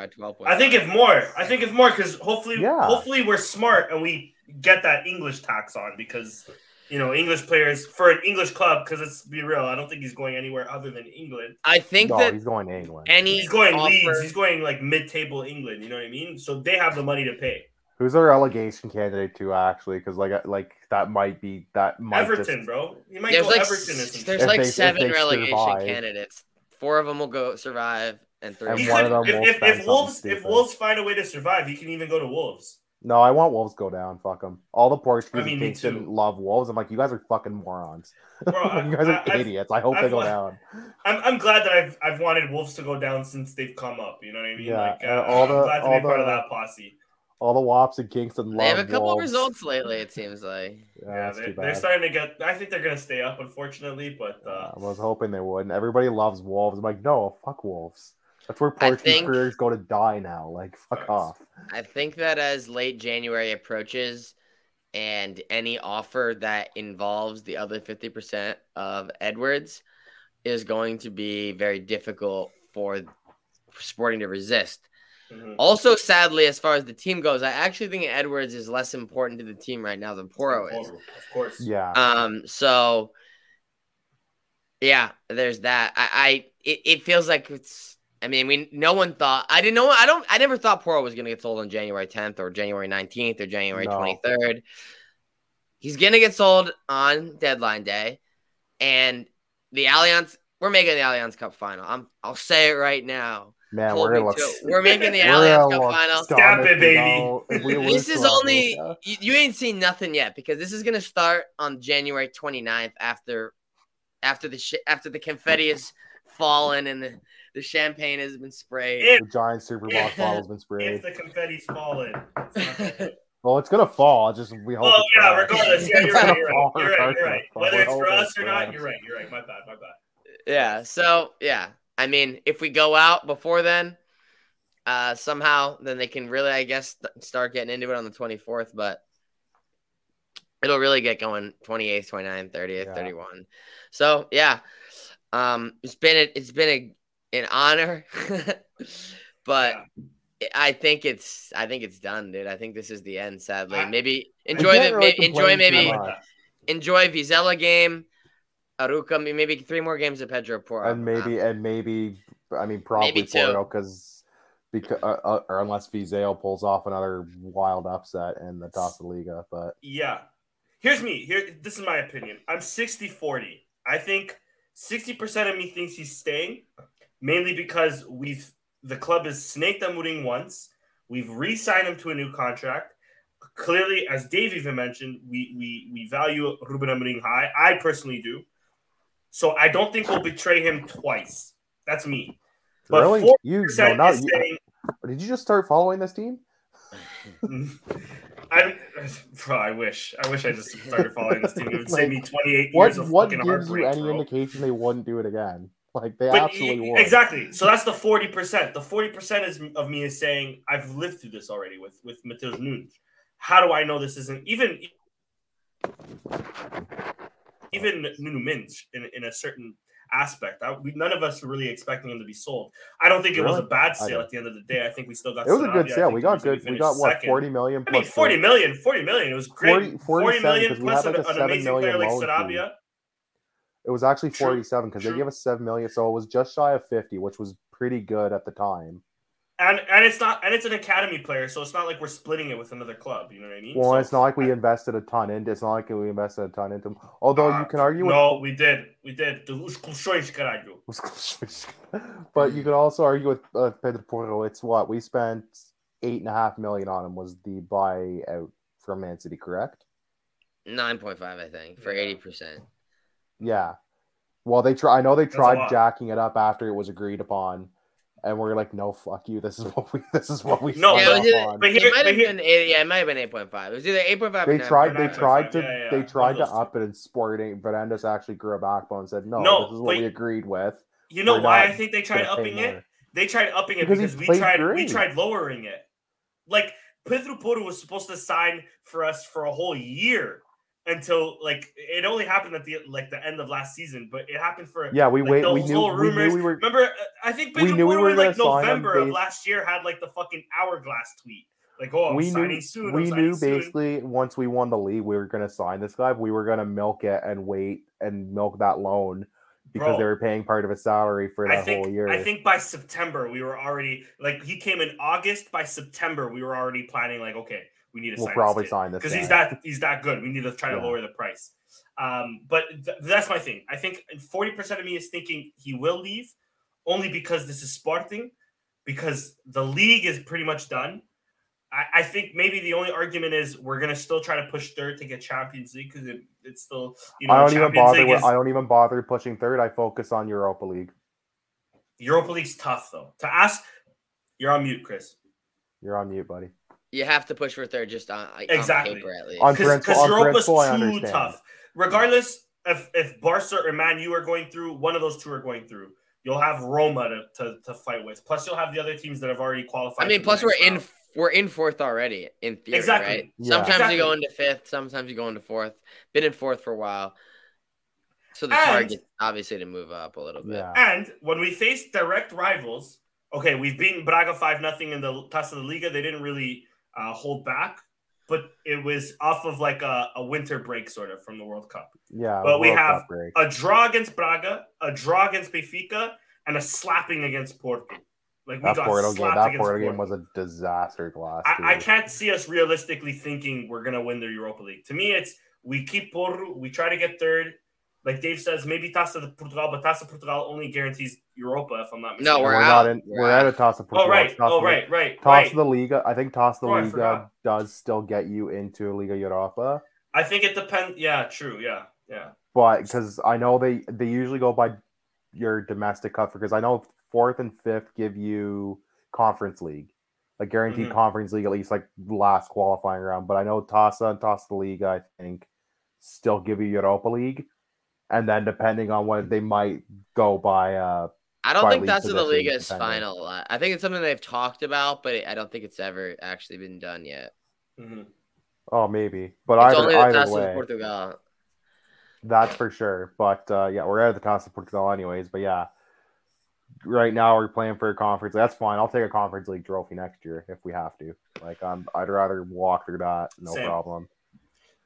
[SPEAKER 1] I think if more, I think if more because hopefully, yeah. hopefully we're smart and we get that English tax on because you know English players for an English club because let's be real, I don't think he's going anywhere other than England.
[SPEAKER 3] I think
[SPEAKER 2] no,
[SPEAKER 3] that
[SPEAKER 2] he's going to England.
[SPEAKER 3] Any
[SPEAKER 1] he's going
[SPEAKER 3] offer...
[SPEAKER 1] Leeds. He's going like mid-table England. You know what I mean? So they have the money to pay.
[SPEAKER 2] Who's a relegation candidate too? Actually, because like like that might be that might
[SPEAKER 1] Everton,
[SPEAKER 2] just,
[SPEAKER 1] bro. You might there's go
[SPEAKER 3] like,
[SPEAKER 1] Everton.
[SPEAKER 3] There's like they, seven relegation survive. candidates. Four of them will go survive, and three.
[SPEAKER 2] And one of them
[SPEAKER 1] if, if, if Wolves if Wolves find a way to survive, he can even go to Wolves.
[SPEAKER 2] No, I want Wolves go down. Fuck them. All the Portuguese I mean, Kingston love Wolves. I'm like, you guys are fucking morons. Bro, you guys are I, idiots. I hope I've, they go down.
[SPEAKER 1] I'm, I'm glad that I've I've wanted Wolves to go down since they've come up. You know what I mean?
[SPEAKER 2] Yeah.
[SPEAKER 1] Like, uh, all the, I'm glad to be the, part of that posse
[SPEAKER 2] all the Wops and Kingston love.
[SPEAKER 3] They have a couple
[SPEAKER 2] Wolves.
[SPEAKER 3] results lately. It seems like.
[SPEAKER 1] Yeah, yeah they, are starting to get. I think they're gonna stay up, unfortunately. But uh,
[SPEAKER 2] I was hoping they would. And everybody loves Wolves. I'm like, no, fuck Wolves. That's where Portuguese think, careers go to die now. Like, fuck off.
[SPEAKER 3] I think that as late January approaches, and any offer that involves the other fifty percent of Edwards is going to be very difficult for Sporting to resist Mm-hmm. Also, sadly, as far as the team goes, I actually think Edwards is less important to the team right now than Porro is. Of
[SPEAKER 1] course.
[SPEAKER 2] Yeah.
[SPEAKER 3] Um. So, yeah, there's that. I, I it, it feels like it's. I mean, we no one thought. I didn't know. I don't. I never thought Porro was going to get sold on January 10th or January 19th or January no. 23rd. He's going to get sold on deadline day, and the Allianz. We're making the Allianz Cup final. I'm. I'll say it right now.
[SPEAKER 2] Man, we're gonna look.
[SPEAKER 3] We're making the Allianz Cup final.
[SPEAKER 1] Stop it, baby.
[SPEAKER 3] this is only you, you, ain't seen nothing yet because this is gonna start on January 29th after after the sh- after the confetti has fallen and the, the champagne has been sprayed.
[SPEAKER 2] If, the giant super box bottle has been sprayed.
[SPEAKER 1] If the confetti's fallen.
[SPEAKER 2] well, it's gonna fall. Just we hope.
[SPEAKER 1] Oh yeah, regardless. Yeah, you're right. You're right. You're right. You're right. Whether it's for us or not, you're right. You're right. My bad. My bad.
[SPEAKER 3] Yeah. So yeah, I mean, if we go out before then, uh, somehow, then they can really, I guess, start getting into it on the 24th. But it'll really get going 28th, 29th, 30th, yeah. 31. So, yeah. Um, it's been a, it's been a, an honor, but yeah. I think it's I think it's done, dude. I think this is the end. Sadly, maybe enjoy the really maybe, enjoy maybe enjoy Vizela game, Arouca, maybe three more games of Pedro Porro,
[SPEAKER 2] and maybe um, and maybe I mean probably Porro because because uh, uh, or unless Vizela pulls off another wild upset in the Taça Liga, but
[SPEAKER 1] yeah. Here's me. Here, this is my opinion. I'm 60-40. I think 60% of me thinks he's staying, mainly because we've the club has snaked Amorim once. We've re-signed him to a new contract. Clearly, as Dave even mentioned, we we we value Ruben Amorim high. I personally do. So I don't think we'll betray him twice. That's me.
[SPEAKER 2] But really? You no, not, you, saying, did you just start following this team?
[SPEAKER 1] I, bro, I wish. I wish I just started following this team. It would like, save me 28 what, years of what fucking gives you any
[SPEAKER 2] bro. indication they wouldn't do it again? Like they but absolutely would.
[SPEAKER 1] Exactly. So that's the 40%. The 40% is of me is saying I've lived through this already with with Matheus Nunes. How do I know this isn't even even Nuno Mendes in, in a certain aspect. I, we, none of us were really expecting him to be sold. I don't think it really? was a bad sale at the end of the day. I think we still got.
[SPEAKER 2] It was a good sale. We got good. We got what second. forty million.
[SPEAKER 1] I mean, 40 million. 40 million. It was great. 40, 40 million plus an, an amazing player like Sarabia.
[SPEAKER 2] It was actually forty-seven because they gave us seven million, so it was just shy of fifty, which was pretty good at the time
[SPEAKER 1] and and it's not and it's an academy player, so it's not like we're splitting it with another club. You know what I mean?
[SPEAKER 2] Well,
[SPEAKER 1] so,
[SPEAKER 2] it's not like we invested a ton into. It's not like we invested a ton into him. Although uh, you can argue.
[SPEAKER 1] No, with, we did. We did.
[SPEAKER 2] but you could also argue with uh, Pedro Porro. It's what we spent eight and a half million on him was the buyout from Man City, correct?
[SPEAKER 3] Nine point five, I think, for eighty yeah. percent.
[SPEAKER 2] Yeah. Well, they try. I know they tried jacking it up after it was agreed upon and we're like, no, fuck you. This is what we. This is what we.
[SPEAKER 3] No, yeah, it, but here, it might have been eight, yeah, it might have been eight point five. It was either eight point five.
[SPEAKER 2] They tried. They tried to. Yeah, yeah, they tried to up it, and Sporting Varandas actually grew a backbone and said, no, no this is what we agreed with.
[SPEAKER 1] You know we're why I think they tried upping it? They tried upping it because, because we tried. Great. We tried lowering it. Like Pedro Porro was supposed to sign for us for a whole year until like it only happened at the like the end of last season, but it happened for
[SPEAKER 2] yeah. We
[SPEAKER 1] like,
[SPEAKER 2] wait. We knew, we knew. We were.
[SPEAKER 1] Remember, uh, I think we knew we were like November of last year had like the fucking hourglass tweet. Like, oh, I'm we knew, soon.
[SPEAKER 2] We knew
[SPEAKER 1] soon.
[SPEAKER 2] basically once we won the league, we were going to sign this guy. We were going to milk it and wait and milk that loan because Bro, they were paying part of his salary for that
[SPEAKER 1] think,
[SPEAKER 2] whole year.
[SPEAKER 1] I think by September we were already like he came in August. By September we were already planning like, okay, we need to
[SPEAKER 2] we'll
[SPEAKER 1] sign
[SPEAKER 2] probably sign this
[SPEAKER 1] because he's that he's that good. We need to try yeah. to lower the price. Um, but th- that's my thing. I think forty percent of me is thinking he will leave, only because this is Sporting, because the league is pretty much done. I, I think maybe the only argument is we're gonna still try to push third to get Champions League because it, it's still you know.
[SPEAKER 2] I don't even bother. With, is, I don't even bother pushing third. I focus on Europa League.
[SPEAKER 1] Europa League's tough though. To ask, you're on mute, Chris.
[SPEAKER 2] You're on mute, buddy.
[SPEAKER 3] You have to push for third just on,
[SPEAKER 1] exactly.
[SPEAKER 3] on paper at
[SPEAKER 1] least. Because Europa's too tough. Regardless if if Barca or Man U are going through, one of those two are going through. You'll have Roma to, to, to fight with. Plus, you'll have the other teams that have already qualified.
[SPEAKER 3] I mean, plus we're round. in we're in fourth already in theory, exactly. right? Yeah. Sometimes exactly. you go into fifth, sometimes you go into fourth. Been in fourth for a while. So the and, target obviously to move up a little bit.
[SPEAKER 1] Yeah. And when we face direct rivals, okay, we've beaten Braga five nothing in the Taça da Liga. They didn't really uh, hold back, but it was off of like a, a, winter break sort of from the World Cup.
[SPEAKER 2] Yeah,
[SPEAKER 1] but we have a draw against Braga, a draw against Benfica, and a slapping against Porto.
[SPEAKER 2] Like we that got Porto game, that Porto game was a disaster last.
[SPEAKER 1] I, I, can't see us realistically thinking we're gonna win the Europa League. To me, it's we keep Porto, we try to get third, like Dave says, maybe Taça de Portugal, but Taça Portugal only guarantees Europa, if I'm not
[SPEAKER 3] mistaken.
[SPEAKER 1] No,
[SPEAKER 3] we're,
[SPEAKER 2] we're
[SPEAKER 3] out.
[SPEAKER 2] Not in, we're, we're out of Taça Portugal.
[SPEAKER 1] Oh, right. oh, right, right.
[SPEAKER 2] Taça right. the Liga. I think Taça the oh, Liga does still get you into Liga Europa.
[SPEAKER 1] I think it depends. Yeah, true. Yeah, yeah.
[SPEAKER 2] But because I know they they usually go by your domestic cup because I know fourth and fifth give you Conference League, like guaranteed mm-hmm. Conference League at least like last qualifying round. But I know Taça and Taça da Liga I think still give you Europa League and then depending on what they might go by. Uh,
[SPEAKER 3] I don't think that's in the league is final. I think it's something they've talked about, but I don't think it's ever actually been done yet.
[SPEAKER 1] Mm-hmm.
[SPEAKER 2] Oh, maybe, but it's either, either way. Portugal. That's for sure. But uh, yeah, we're out of the Taça de Portugal anyways. But yeah, right now we're playing for a conference. That's fine. I'll take a conference league trophy next year if we have to. Like um, I'd rather walk through that, no Same. problem.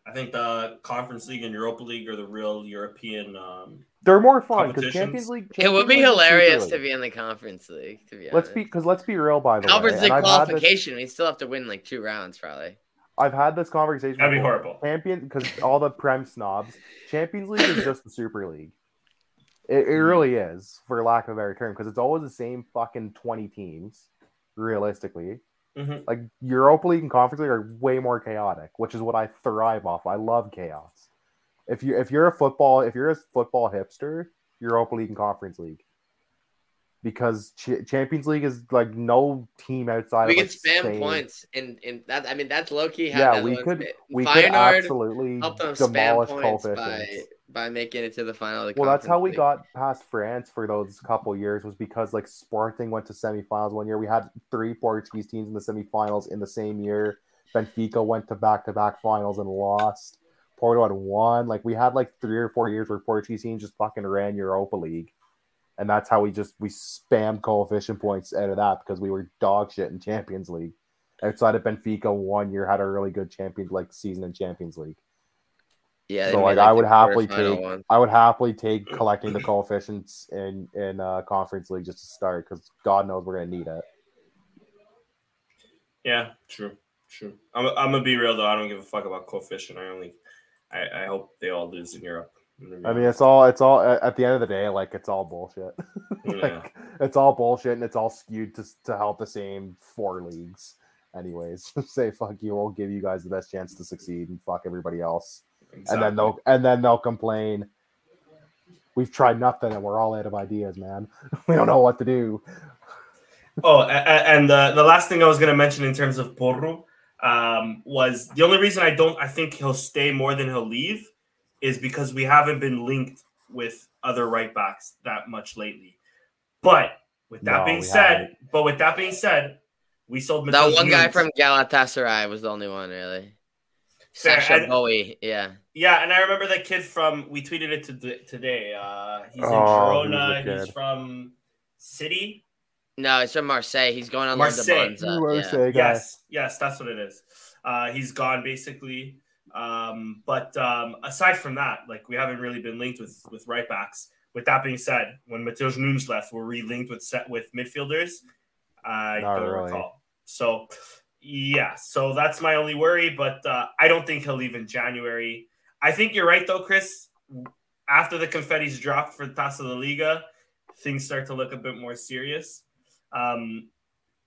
[SPEAKER 1] I think the Conference League and Europa League are the real European. Um,
[SPEAKER 2] They're more fun because Champions League. Champions
[SPEAKER 3] it would be
[SPEAKER 2] League
[SPEAKER 3] hilarious to be in the Conference League. To be
[SPEAKER 2] honest. let's be because let's be real. By the
[SPEAKER 3] Conference
[SPEAKER 2] way,
[SPEAKER 3] League qualification, this, we still have to win like two rounds probably.
[SPEAKER 2] I've had this conversation.
[SPEAKER 1] That'd be horrible.
[SPEAKER 2] Champion because all the Prem snobs. Champions League is just the Super League. It, it really is, for lack of a better term, because it's always the same fucking twenty teams, realistically. Mm-hmm. Like Europa League and Conference League are way more chaotic, which is what I thrive off. I love chaos. If you if you're a football if you're a football hipster, Europa League and Conference League. Because Ch- Champions League is like no team outside.
[SPEAKER 3] We
[SPEAKER 2] can
[SPEAKER 3] spam same... points, and in that I mean that's low key.
[SPEAKER 2] yeah, we could we Feyenoord could absolutely demolish coefficients. By
[SPEAKER 3] by making it to the final.
[SPEAKER 2] The well, that's how we league. got past France for those couple years was because like Sporting went to semifinals one year. We had three Portuguese teams in the semifinals in the same year. Benfica went to back to back finals and lost. Porto had won. Like we had like three or four years where Portuguese teams just fucking ran Europa League. And that's how we just we spammed coefficient points out of that because we were dog shit in Champions League. Outside of Benfica, one year had a really good champion like season in Champions League.
[SPEAKER 3] Yeah.
[SPEAKER 2] So like, I would happily take one. I would happily take collecting the coefficients in in uh, conference league just to start because God knows we're gonna need it.
[SPEAKER 1] Yeah, true, true. I'm, I'm gonna be real though. I don't give a fuck about coefficient. I only, I, I hope they all lose in Europe.
[SPEAKER 2] I mean, it's all it's all at the end of the day, like it's all bullshit. like, yeah. It's all bullshit, and it's all skewed to to help the same four leagues. Anyways, say fuck you. We'll give you guys the best chance to succeed, and fuck everybody else. Exactly. And then they'll and then they'll complain. We've tried nothing and we're all out of ideas, man. we don't know what to do.
[SPEAKER 1] Oh, and the, the last thing I was going to mention in terms of Porro um, was the only reason I don't I think he'll stay more than he'll leave is because we haven't been linked with other right backs that much lately. But with that no, being said, haven't. but with that being said, we sold
[SPEAKER 3] that one guy from Galatasaray was the only one really. Sacha Boey, yeah.
[SPEAKER 1] Yeah, and I remember that kid from we tweeted it to, today. Uh, he's in oh, Girona. He's from City.
[SPEAKER 3] No, it's from Marseille. He's going on Marseille. Monza.
[SPEAKER 2] Marseille
[SPEAKER 1] yeah. Yes, yes, that's what it is. Uh, he's gone basically. Um, but um, aside from that, like we haven't really been linked with with right backs. With that being said, when Matheus Nunes left, were we linked with set with midfielders? I Not don't really. recall. So yeah, so that's my only worry, but uh, I don't think he'll leave in January. I think you're right though, Chris. After the confetti's dropped for Taça de Liga, things start to look a bit more serious. Um,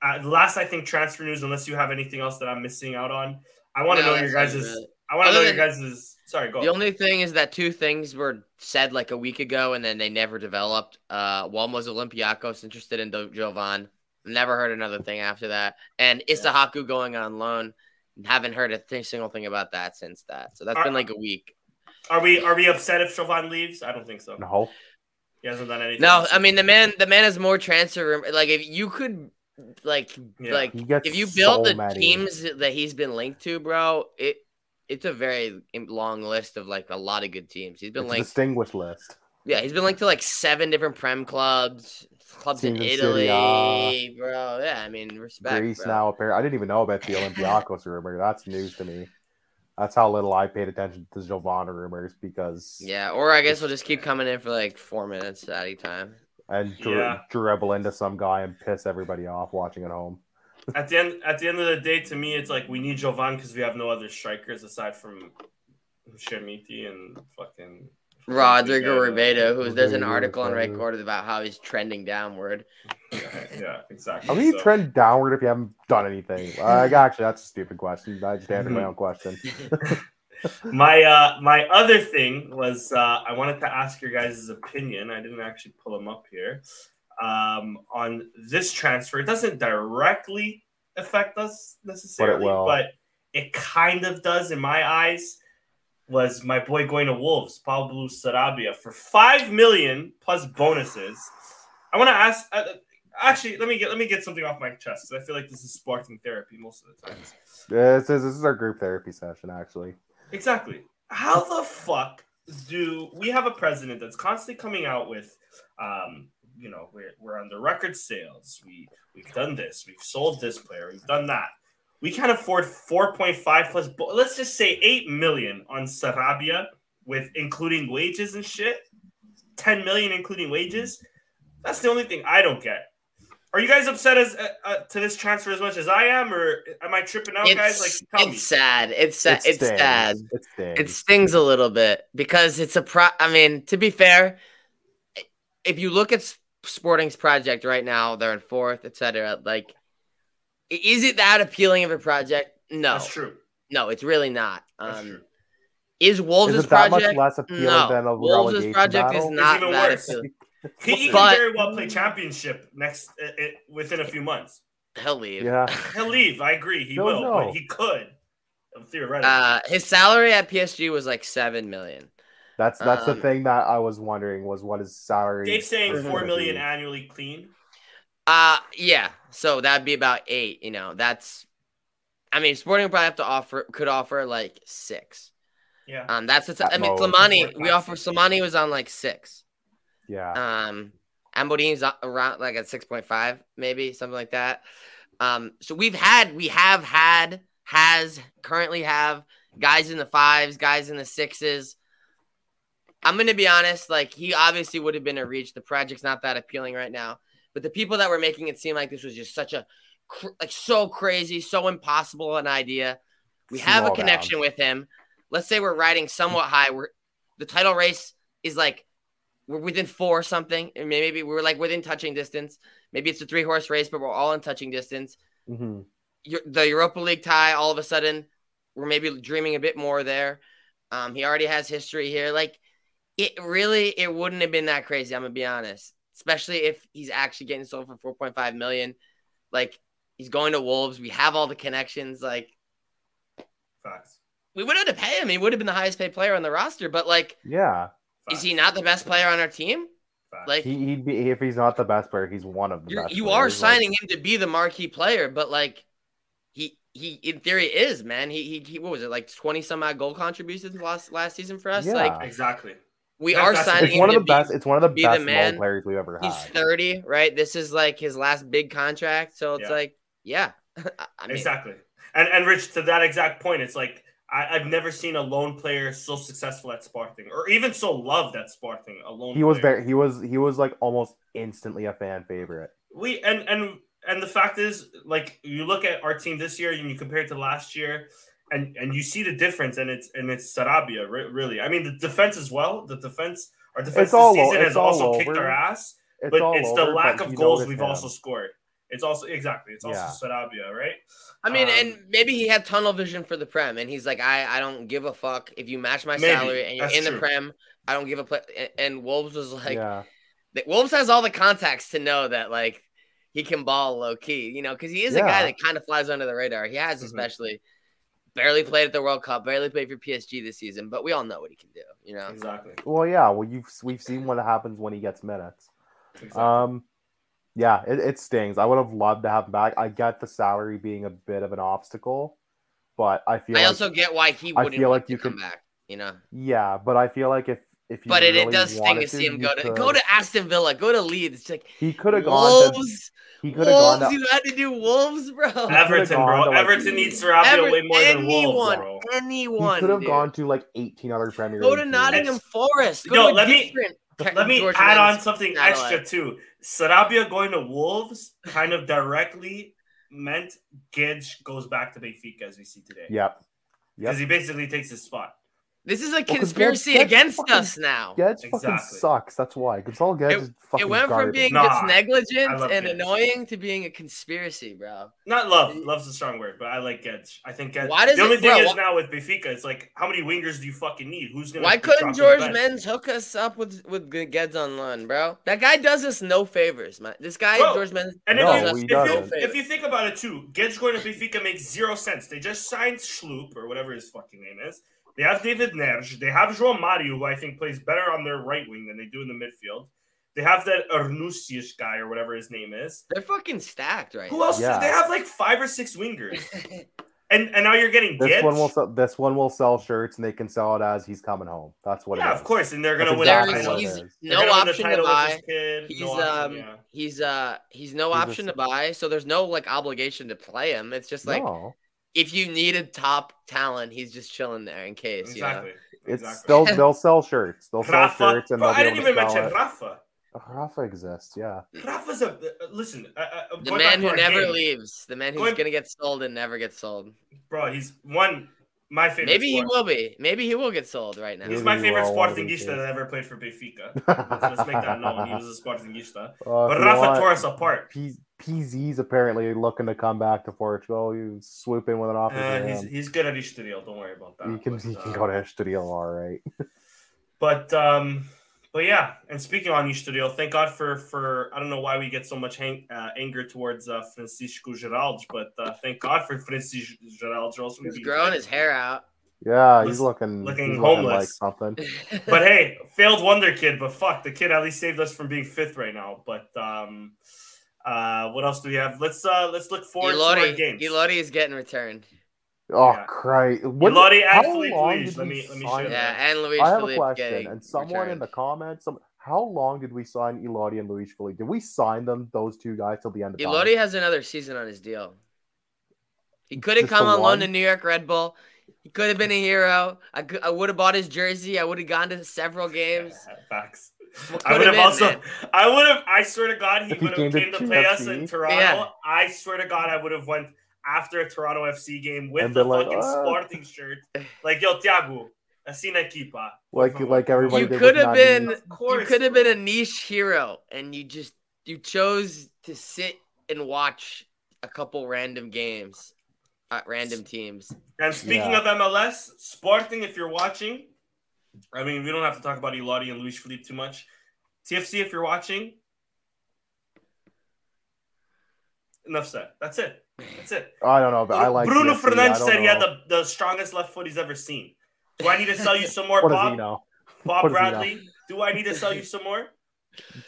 [SPEAKER 1] uh, last I think transfer news, unless you have anything else that I'm missing out on, I want to no, know your guys' I want to know your guys' sorry, go.
[SPEAKER 3] The only thing is that two things were said like a week ago and then they never developed. Uh one was Olympiacos interested in Jovane Never heard another thing after that. And Issahaku yeah. going on loan. Haven't heard a th- single thing about that since that. So that's are, been like a week.
[SPEAKER 1] Are we are we upset if Jovane leaves? I don't think so.
[SPEAKER 2] No.
[SPEAKER 1] He hasn't done anything.
[SPEAKER 3] No, I mean the man the man has more transfer room. Like if you could like yeah. like if you build so the many. teams that he's been linked to, bro, it it's a very long list of like a lot of good teams. He's been
[SPEAKER 2] it's
[SPEAKER 3] linked
[SPEAKER 2] distinguished list.
[SPEAKER 3] Yeah, he's been linked to like seven different prem clubs clubs in Italy, bro. Yeah, I mean, respect.
[SPEAKER 2] Greece
[SPEAKER 3] bro.
[SPEAKER 2] now, apparently. I didn't even know about the Olympiacos rumor. That's news to me. That's how little I paid attention to Jovane rumors because.
[SPEAKER 3] Yeah, or I guess we'll just keep coming in for like four minutes at a time.
[SPEAKER 2] And yeah. dribble into some guy and piss everybody off watching at home.
[SPEAKER 1] At the end, at the end of the day, to me, it's like we need Jovane because we have no other strikers aside from Chermiti and fucking
[SPEAKER 3] Rodrigo Ribeiro, who there's an article on Record about how he's trending downward.
[SPEAKER 1] Yeah, yeah exactly.
[SPEAKER 2] How do you so. trend downward if you haven't done anything? Uh, actually, that's a stupid question. I just answered my own question.
[SPEAKER 1] my uh, my other thing was uh, I wanted to ask your guys' opinion. I didn't actually pull them up here um, on this transfer. It doesn't directly affect us necessarily, but it, but it kind of does in my eyes was my boy going to Wolves, Pablo Sarabia, for five million plus bonuses. I want to ask. Uh, actually, let me get let me get something off my chest because I feel like this is sparking therapy most of the times.
[SPEAKER 2] Yeah, this is, this is our group therapy session, actually.
[SPEAKER 1] Exactly. How the fuck do we have a president that's constantly coming out with, um, you know, we're, we're under record sales. We we've done this. We've sold this player. We've done that. We can't afford 4.5 plus. Let's just say 8 million on Sarabia with including wages and shit. 10 million including wages. That's the only thing I don't get. Are you guys upset as uh, uh, to this transfer as much as I am, or am I tripping out,
[SPEAKER 3] it's,
[SPEAKER 1] guys? Like,
[SPEAKER 3] it's
[SPEAKER 1] me.
[SPEAKER 3] sad. It's sad. It it's sad.
[SPEAKER 2] It stings.
[SPEAKER 3] it stings a little bit because it's a pro. I mean, to be fair, if you look at Sporting's project right now, they're in fourth, etc. Like, is it that appealing of a project? No,
[SPEAKER 1] that's true.
[SPEAKER 3] No, it's really not.
[SPEAKER 1] That's um, true.
[SPEAKER 3] Is Wolves'
[SPEAKER 2] is
[SPEAKER 3] project
[SPEAKER 2] that much less appealing
[SPEAKER 3] no,
[SPEAKER 2] than a
[SPEAKER 3] Wolves' project
[SPEAKER 2] battle?
[SPEAKER 3] is not
[SPEAKER 1] even
[SPEAKER 3] that
[SPEAKER 1] worse.
[SPEAKER 3] appealing.
[SPEAKER 1] He, he
[SPEAKER 3] But-
[SPEAKER 1] can very well play championship next uh, uh, within a few months.
[SPEAKER 3] He'll leave.
[SPEAKER 2] Yeah.
[SPEAKER 1] He'll leave. I agree. He
[SPEAKER 2] Don't
[SPEAKER 1] will,
[SPEAKER 2] know.
[SPEAKER 1] but he could theoretically.
[SPEAKER 3] Uh, his salary at PSG was like seven million.
[SPEAKER 2] That's that's
[SPEAKER 3] Um,
[SPEAKER 2] the thing that I was wondering was what his salary.
[SPEAKER 1] Dave's saying
[SPEAKER 2] is
[SPEAKER 1] four
[SPEAKER 2] gonna
[SPEAKER 1] million
[SPEAKER 2] be.
[SPEAKER 1] annually clean.
[SPEAKER 3] Uh yeah. So that'd be about eight. You know, that's. I mean, Sporting would probably have to offer could offer like six.
[SPEAKER 1] Yeah.
[SPEAKER 3] Um, that's what's.
[SPEAKER 2] At
[SPEAKER 3] I mean,
[SPEAKER 2] most.
[SPEAKER 3] Slimani. We offer Slimani was on like six.
[SPEAKER 2] Yeah.
[SPEAKER 3] Um, Ambodini's around like at six point five, maybe something like that. Um, so we've had, we have had, has currently have guys in the fives, guys in the sixes. I'm gonna be honest, like he obviously would have been a reach. The project's not that appealing right now, but the people that were making it seem like this was just such a, cr- like so crazy, so impossible an idea. We have
[SPEAKER 2] Small
[SPEAKER 3] a connection with him. Let's say we're riding somewhat high. We're the title race is like we're within four or something, and maybe we're like within touching distance. Maybe it's a three horse race, but we're all in touching distance.
[SPEAKER 2] hmm
[SPEAKER 3] The Europa League tie, all of a sudden, we're maybe dreaming a bit more there. Um, he already has history here. Like it really, it wouldn't have been that crazy. I'm gonna be honest, especially if he's actually getting sold for 4.5 million. Like he's going to Wolves. We have all the connections. Like
[SPEAKER 1] Facts.
[SPEAKER 3] we would have to pay him. He would have been the highest paid player on the roster. But like,
[SPEAKER 2] Yeah.
[SPEAKER 3] is he not the best player on our team?
[SPEAKER 1] Facts.
[SPEAKER 3] Like
[SPEAKER 2] He, he'd be if he's not the best player, he's one of the
[SPEAKER 3] You're,
[SPEAKER 2] best.
[SPEAKER 3] you are
[SPEAKER 2] players, like-
[SPEAKER 3] signing him to be the marquee player, but like he he in theory is man. He he, he what was it like twenty some odd goal contributions last last season for us?
[SPEAKER 2] Yeah.
[SPEAKER 3] Like
[SPEAKER 1] exactly.
[SPEAKER 3] We
[SPEAKER 1] That-
[SPEAKER 3] are
[SPEAKER 1] that's-
[SPEAKER 3] signing
[SPEAKER 2] It's one of the
[SPEAKER 3] be-
[SPEAKER 2] best. It's one of the
[SPEAKER 3] be the
[SPEAKER 2] best
[SPEAKER 3] man.
[SPEAKER 2] players we've ever had.
[SPEAKER 3] He's thirty, right? This is like his last big contract, so it's
[SPEAKER 1] Yeah.
[SPEAKER 3] like yeah. I mean,
[SPEAKER 1] exactly. And and Rich, to that exact point, it's like I, I've never seen a lone player so successful at Sporting, or even so loved at Sporting. A lone.
[SPEAKER 2] He was
[SPEAKER 1] player.
[SPEAKER 2] there. He was. He was like almost instantly a fan favorite.
[SPEAKER 1] We and and and the fact is, like you look at our team this year and you compare it to last year, and and you see the difference, and it's and it's Sarabia, re- really. I mean, the defense as well. The defense, our defense
[SPEAKER 2] It's
[SPEAKER 1] this season
[SPEAKER 2] it's
[SPEAKER 1] has
[SPEAKER 2] all
[SPEAKER 1] also kicked
[SPEAKER 2] over.
[SPEAKER 1] our ass,
[SPEAKER 2] It's
[SPEAKER 1] but
[SPEAKER 2] all
[SPEAKER 1] it's the
[SPEAKER 2] over,
[SPEAKER 1] lack of goals we've
[SPEAKER 2] him.
[SPEAKER 1] also scored. It's also exactly. It's also
[SPEAKER 2] Yeah.
[SPEAKER 1] Sarabia, right?
[SPEAKER 3] I mean,
[SPEAKER 1] Um,
[SPEAKER 3] and maybe he had tunnel vision for the prem, and he's like, I I don't give a fuck if you match my
[SPEAKER 1] Maybe.
[SPEAKER 3] salary and you're
[SPEAKER 1] That's
[SPEAKER 3] in the prem. I don't give a play. And, and Wolves was like,
[SPEAKER 2] yeah.
[SPEAKER 3] that Wolves has all the contacts to know that like he can ball low key, you know, because he is a guy that kind of flies under the radar. He has
[SPEAKER 1] Mhm.
[SPEAKER 3] especially barely played at the World Cup, barely played for PSG this season, but we all know what he can do, you know.
[SPEAKER 1] Exactly.
[SPEAKER 2] Well, yeah. Well, you've we've seen what happens when he gets minutes.
[SPEAKER 1] exactly.
[SPEAKER 2] Um, yeah, it, it stings. I would have loved to have him back. I get the salary being a bit of an obstacle, but I feel
[SPEAKER 3] I
[SPEAKER 2] like,
[SPEAKER 3] also get why he
[SPEAKER 2] I
[SPEAKER 3] wouldn't
[SPEAKER 2] feel
[SPEAKER 3] want
[SPEAKER 2] like
[SPEAKER 3] to
[SPEAKER 2] you
[SPEAKER 3] come
[SPEAKER 2] could-
[SPEAKER 3] back, you know.
[SPEAKER 2] yeah, but I feel like if if you
[SPEAKER 3] But it, it does sting to see him go to
[SPEAKER 2] could-
[SPEAKER 3] go to Aston Villa, go to Leeds. It's like
[SPEAKER 2] he could have gone. To,
[SPEAKER 3] Wolves,
[SPEAKER 2] he could have gone.
[SPEAKER 3] Wolves.
[SPEAKER 2] To,
[SPEAKER 3] You had to do Wolves, bro.
[SPEAKER 1] Everton, bro.
[SPEAKER 2] to, like-
[SPEAKER 1] Everton needs Sarabia
[SPEAKER 3] Ever-
[SPEAKER 1] way more than
[SPEAKER 3] anyone,
[SPEAKER 1] Wolves, bro.
[SPEAKER 2] he
[SPEAKER 3] anyone.
[SPEAKER 2] could have gone to like eighteen other Premier
[SPEAKER 3] Go to. Nottingham
[SPEAKER 1] It's-
[SPEAKER 3] Forest. Go
[SPEAKER 1] Yo,
[SPEAKER 3] to
[SPEAKER 1] let me- Let me
[SPEAKER 3] George
[SPEAKER 1] add on something
[SPEAKER 3] satellite.
[SPEAKER 1] extra too. Sarabia going to Wolves kind of directly meant Guedes goes back to Benfica as we see today.
[SPEAKER 2] Yep.
[SPEAKER 1] Because
[SPEAKER 2] Yep.
[SPEAKER 1] he basically takes his spot.
[SPEAKER 3] This is a conspiracy
[SPEAKER 2] Guedes- Guedes
[SPEAKER 3] against
[SPEAKER 2] fucking-
[SPEAKER 3] us now.
[SPEAKER 2] Guedes fucking sucks. That's why. Gonçalo Guedes
[SPEAKER 3] It-
[SPEAKER 2] is fucking
[SPEAKER 3] It went from
[SPEAKER 2] garbage.
[SPEAKER 3] being
[SPEAKER 1] Nah,
[SPEAKER 3] just
[SPEAKER 1] I
[SPEAKER 3] negligent and
[SPEAKER 1] Guedes.
[SPEAKER 3] annoying to being a conspiracy, bro.
[SPEAKER 1] Not love. Love's a strong word, but I like Guedes. I think Guedes.
[SPEAKER 3] Why does
[SPEAKER 1] the only
[SPEAKER 3] it-
[SPEAKER 1] thing
[SPEAKER 3] bro,
[SPEAKER 1] is
[SPEAKER 3] wh-
[SPEAKER 1] now with Benfica, it's like how many wingers do you fucking need? Who's gonna?
[SPEAKER 3] Why couldn't George
[SPEAKER 1] the bench?
[SPEAKER 3] Men's hook us up with with Geds on loan, bro? That guy does us no favors, man. This guy,
[SPEAKER 1] Bro,
[SPEAKER 3] Jorge Mendes,
[SPEAKER 1] And
[SPEAKER 2] No,
[SPEAKER 1] if,
[SPEAKER 3] does
[SPEAKER 1] you,
[SPEAKER 3] us
[SPEAKER 1] if,
[SPEAKER 3] no
[SPEAKER 1] you,
[SPEAKER 3] favors.
[SPEAKER 1] if you think about it too, Guedes going to Benfica makes zero sense. They just signed Schloop or whatever his fucking name is. They have David Neres. They have João Mario, who I think plays better on their right wing than they do in the midfield. They have that Aursnes guy or whatever his name is.
[SPEAKER 3] They're fucking stacked right
[SPEAKER 1] Who
[SPEAKER 3] now.
[SPEAKER 1] else?
[SPEAKER 2] Yeah.
[SPEAKER 1] They have like five or six wingers. and and now you're getting
[SPEAKER 2] this
[SPEAKER 1] Gibbs.
[SPEAKER 2] one will sell, this one will sell shirts and they can sell it as he's coming home. That's what.
[SPEAKER 1] Yeah,
[SPEAKER 2] it is.
[SPEAKER 1] of course, and they're gonna
[SPEAKER 2] That's
[SPEAKER 1] win.
[SPEAKER 3] There
[SPEAKER 2] exactly
[SPEAKER 1] the
[SPEAKER 3] is,
[SPEAKER 2] what
[SPEAKER 1] title.
[SPEAKER 2] it
[SPEAKER 3] he's no
[SPEAKER 1] gonna win the
[SPEAKER 3] option to buy. He's
[SPEAKER 1] no option,
[SPEAKER 3] um
[SPEAKER 1] yeah.
[SPEAKER 3] he's uh he's no
[SPEAKER 2] He's
[SPEAKER 3] option
[SPEAKER 2] s-
[SPEAKER 3] to buy, so there's no like obligation to play him. It's just like
[SPEAKER 2] no,
[SPEAKER 3] if you needed top talent, he's just chilling there in case.
[SPEAKER 1] exactly.
[SPEAKER 2] it's
[SPEAKER 1] exactly.
[SPEAKER 2] they'll they'll sell shirts. They'll sell shirts and they'll
[SPEAKER 1] I
[SPEAKER 2] be
[SPEAKER 1] didn't
[SPEAKER 2] able
[SPEAKER 1] even
[SPEAKER 2] to sell
[SPEAKER 1] mention
[SPEAKER 2] it.
[SPEAKER 1] Rafa.
[SPEAKER 2] Rafa exists, yeah.
[SPEAKER 1] Rafa's a uh, listen. Uh, uh,
[SPEAKER 3] The man who never
[SPEAKER 1] game,
[SPEAKER 3] leaves, the man who's
[SPEAKER 1] Going-
[SPEAKER 3] gonna get sold and never gets sold.
[SPEAKER 1] bro. He's one my favorite.
[SPEAKER 3] Maybe he will be. Maybe he will get sold right now.
[SPEAKER 1] He's
[SPEAKER 2] Maybe
[SPEAKER 1] my favorite
[SPEAKER 2] will one
[SPEAKER 1] Sportingista that ever played for Benfica. let's, let's make that known. He was a Sportingista.
[SPEAKER 2] Uh,
[SPEAKER 1] But Rafa
[SPEAKER 2] want-
[SPEAKER 1] tore us apart.
[SPEAKER 2] P- Pizzi's apparently looking to come back to Portugal. You swoop in with an offer
[SPEAKER 1] Uh, he's, he's good at Estoril. Don't worry about that.
[SPEAKER 2] He can
[SPEAKER 1] But,
[SPEAKER 2] he can
[SPEAKER 1] uh,
[SPEAKER 2] go to Estoril, all right.
[SPEAKER 1] But um, but yeah. And speaking on Estoril, thank God for for I don't know why we get so much hang, uh, anger towards uh, Francisco Geraldes, but uh, thank God for Francisco Geraldes. or else we'd
[SPEAKER 3] He's growing his hair out.
[SPEAKER 2] Yeah, he's
[SPEAKER 1] Listen-
[SPEAKER 2] looking
[SPEAKER 1] looking
[SPEAKER 2] he's looking like
[SPEAKER 1] homeless.
[SPEAKER 2] something.
[SPEAKER 1] But hey, failed wonder kid. But fuck, the kid at least saved us from being fifth right now. But um, uh, what else do we have? Let's uh, let's look forward to our games.
[SPEAKER 3] Elori is getting returned.
[SPEAKER 2] Oh
[SPEAKER 1] Yeah.
[SPEAKER 2] Christ! What,
[SPEAKER 1] Elordi and
[SPEAKER 2] how
[SPEAKER 1] Felipe Luis. Let me- let me
[SPEAKER 2] sign
[SPEAKER 1] show
[SPEAKER 3] Yeah,
[SPEAKER 1] that.
[SPEAKER 3] and Luis
[SPEAKER 2] I have a question, and someone in the comments, some, how long did we sign Elodie and Luis Felipe? Did we sign them, those two guys, till the end of time?
[SPEAKER 3] Elori has another season on his deal. He could have come
[SPEAKER 2] the
[SPEAKER 3] on loan to New York Red Bull. He could have been a hero. I, could, I would have bought his jersey. I would have gone to several games.
[SPEAKER 1] Yeah, facts.
[SPEAKER 3] What
[SPEAKER 1] I would have also.
[SPEAKER 3] man?
[SPEAKER 1] I would have. I swear to God, he would have
[SPEAKER 2] came
[SPEAKER 1] came
[SPEAKER 2] to
[SPEAKER 1] to play us in Toronto.
[SPEAKER 3] Yeah.
[SPEAKER 1] I swear to God, I would have went after a Toronto FC game with
[SPEAKER 2] And
[SPEAKER 1] the
[SPEAKER 2] like,
[SPEAKER 1] fucking
[SPEAKER 2] "Ah."
[SPEAKER 1] Sporting shirt. Like, yo, Thiago, assim na equipa.
[SPEAKER 2] like
[SPEAKER 1] Por
[SPEAKER 2] like everybody.
[SPEAKER 3] You could have been.
[SPEAKER 1] Course,
[SPEAKER 3] you could have been a niche hero, and you just you chose to sit and watch a couple random games, uh, random teams.
[SPEAKER 1] And speaking
[SPEAKER 2] Yeah.
[SPEAKER 1] of MLS, Sporting, if you're watching, I mean, we don't have to talk about Elodie and Luis Felipe too much. TFC, if you're watching, enough said. That's it. That's it.
[SPEAKER 2] I don't know, but I like
[SPEAKER 1] Bruno
[SPEAKER 2] TFC.
[SPEAKER 1] Fernandes said he had the, the strongest left foot he's ever seen. Do I need to sell you some more,
[SPEAKER 2] What does
[SPEAKER 1] Bob?
[SPEAKER 2] he know?
[SPEAKER 1] Bob
[SPEAKER 2] What does he know?
[SPEAKER 1] Bradley? Do I need to sell you some more?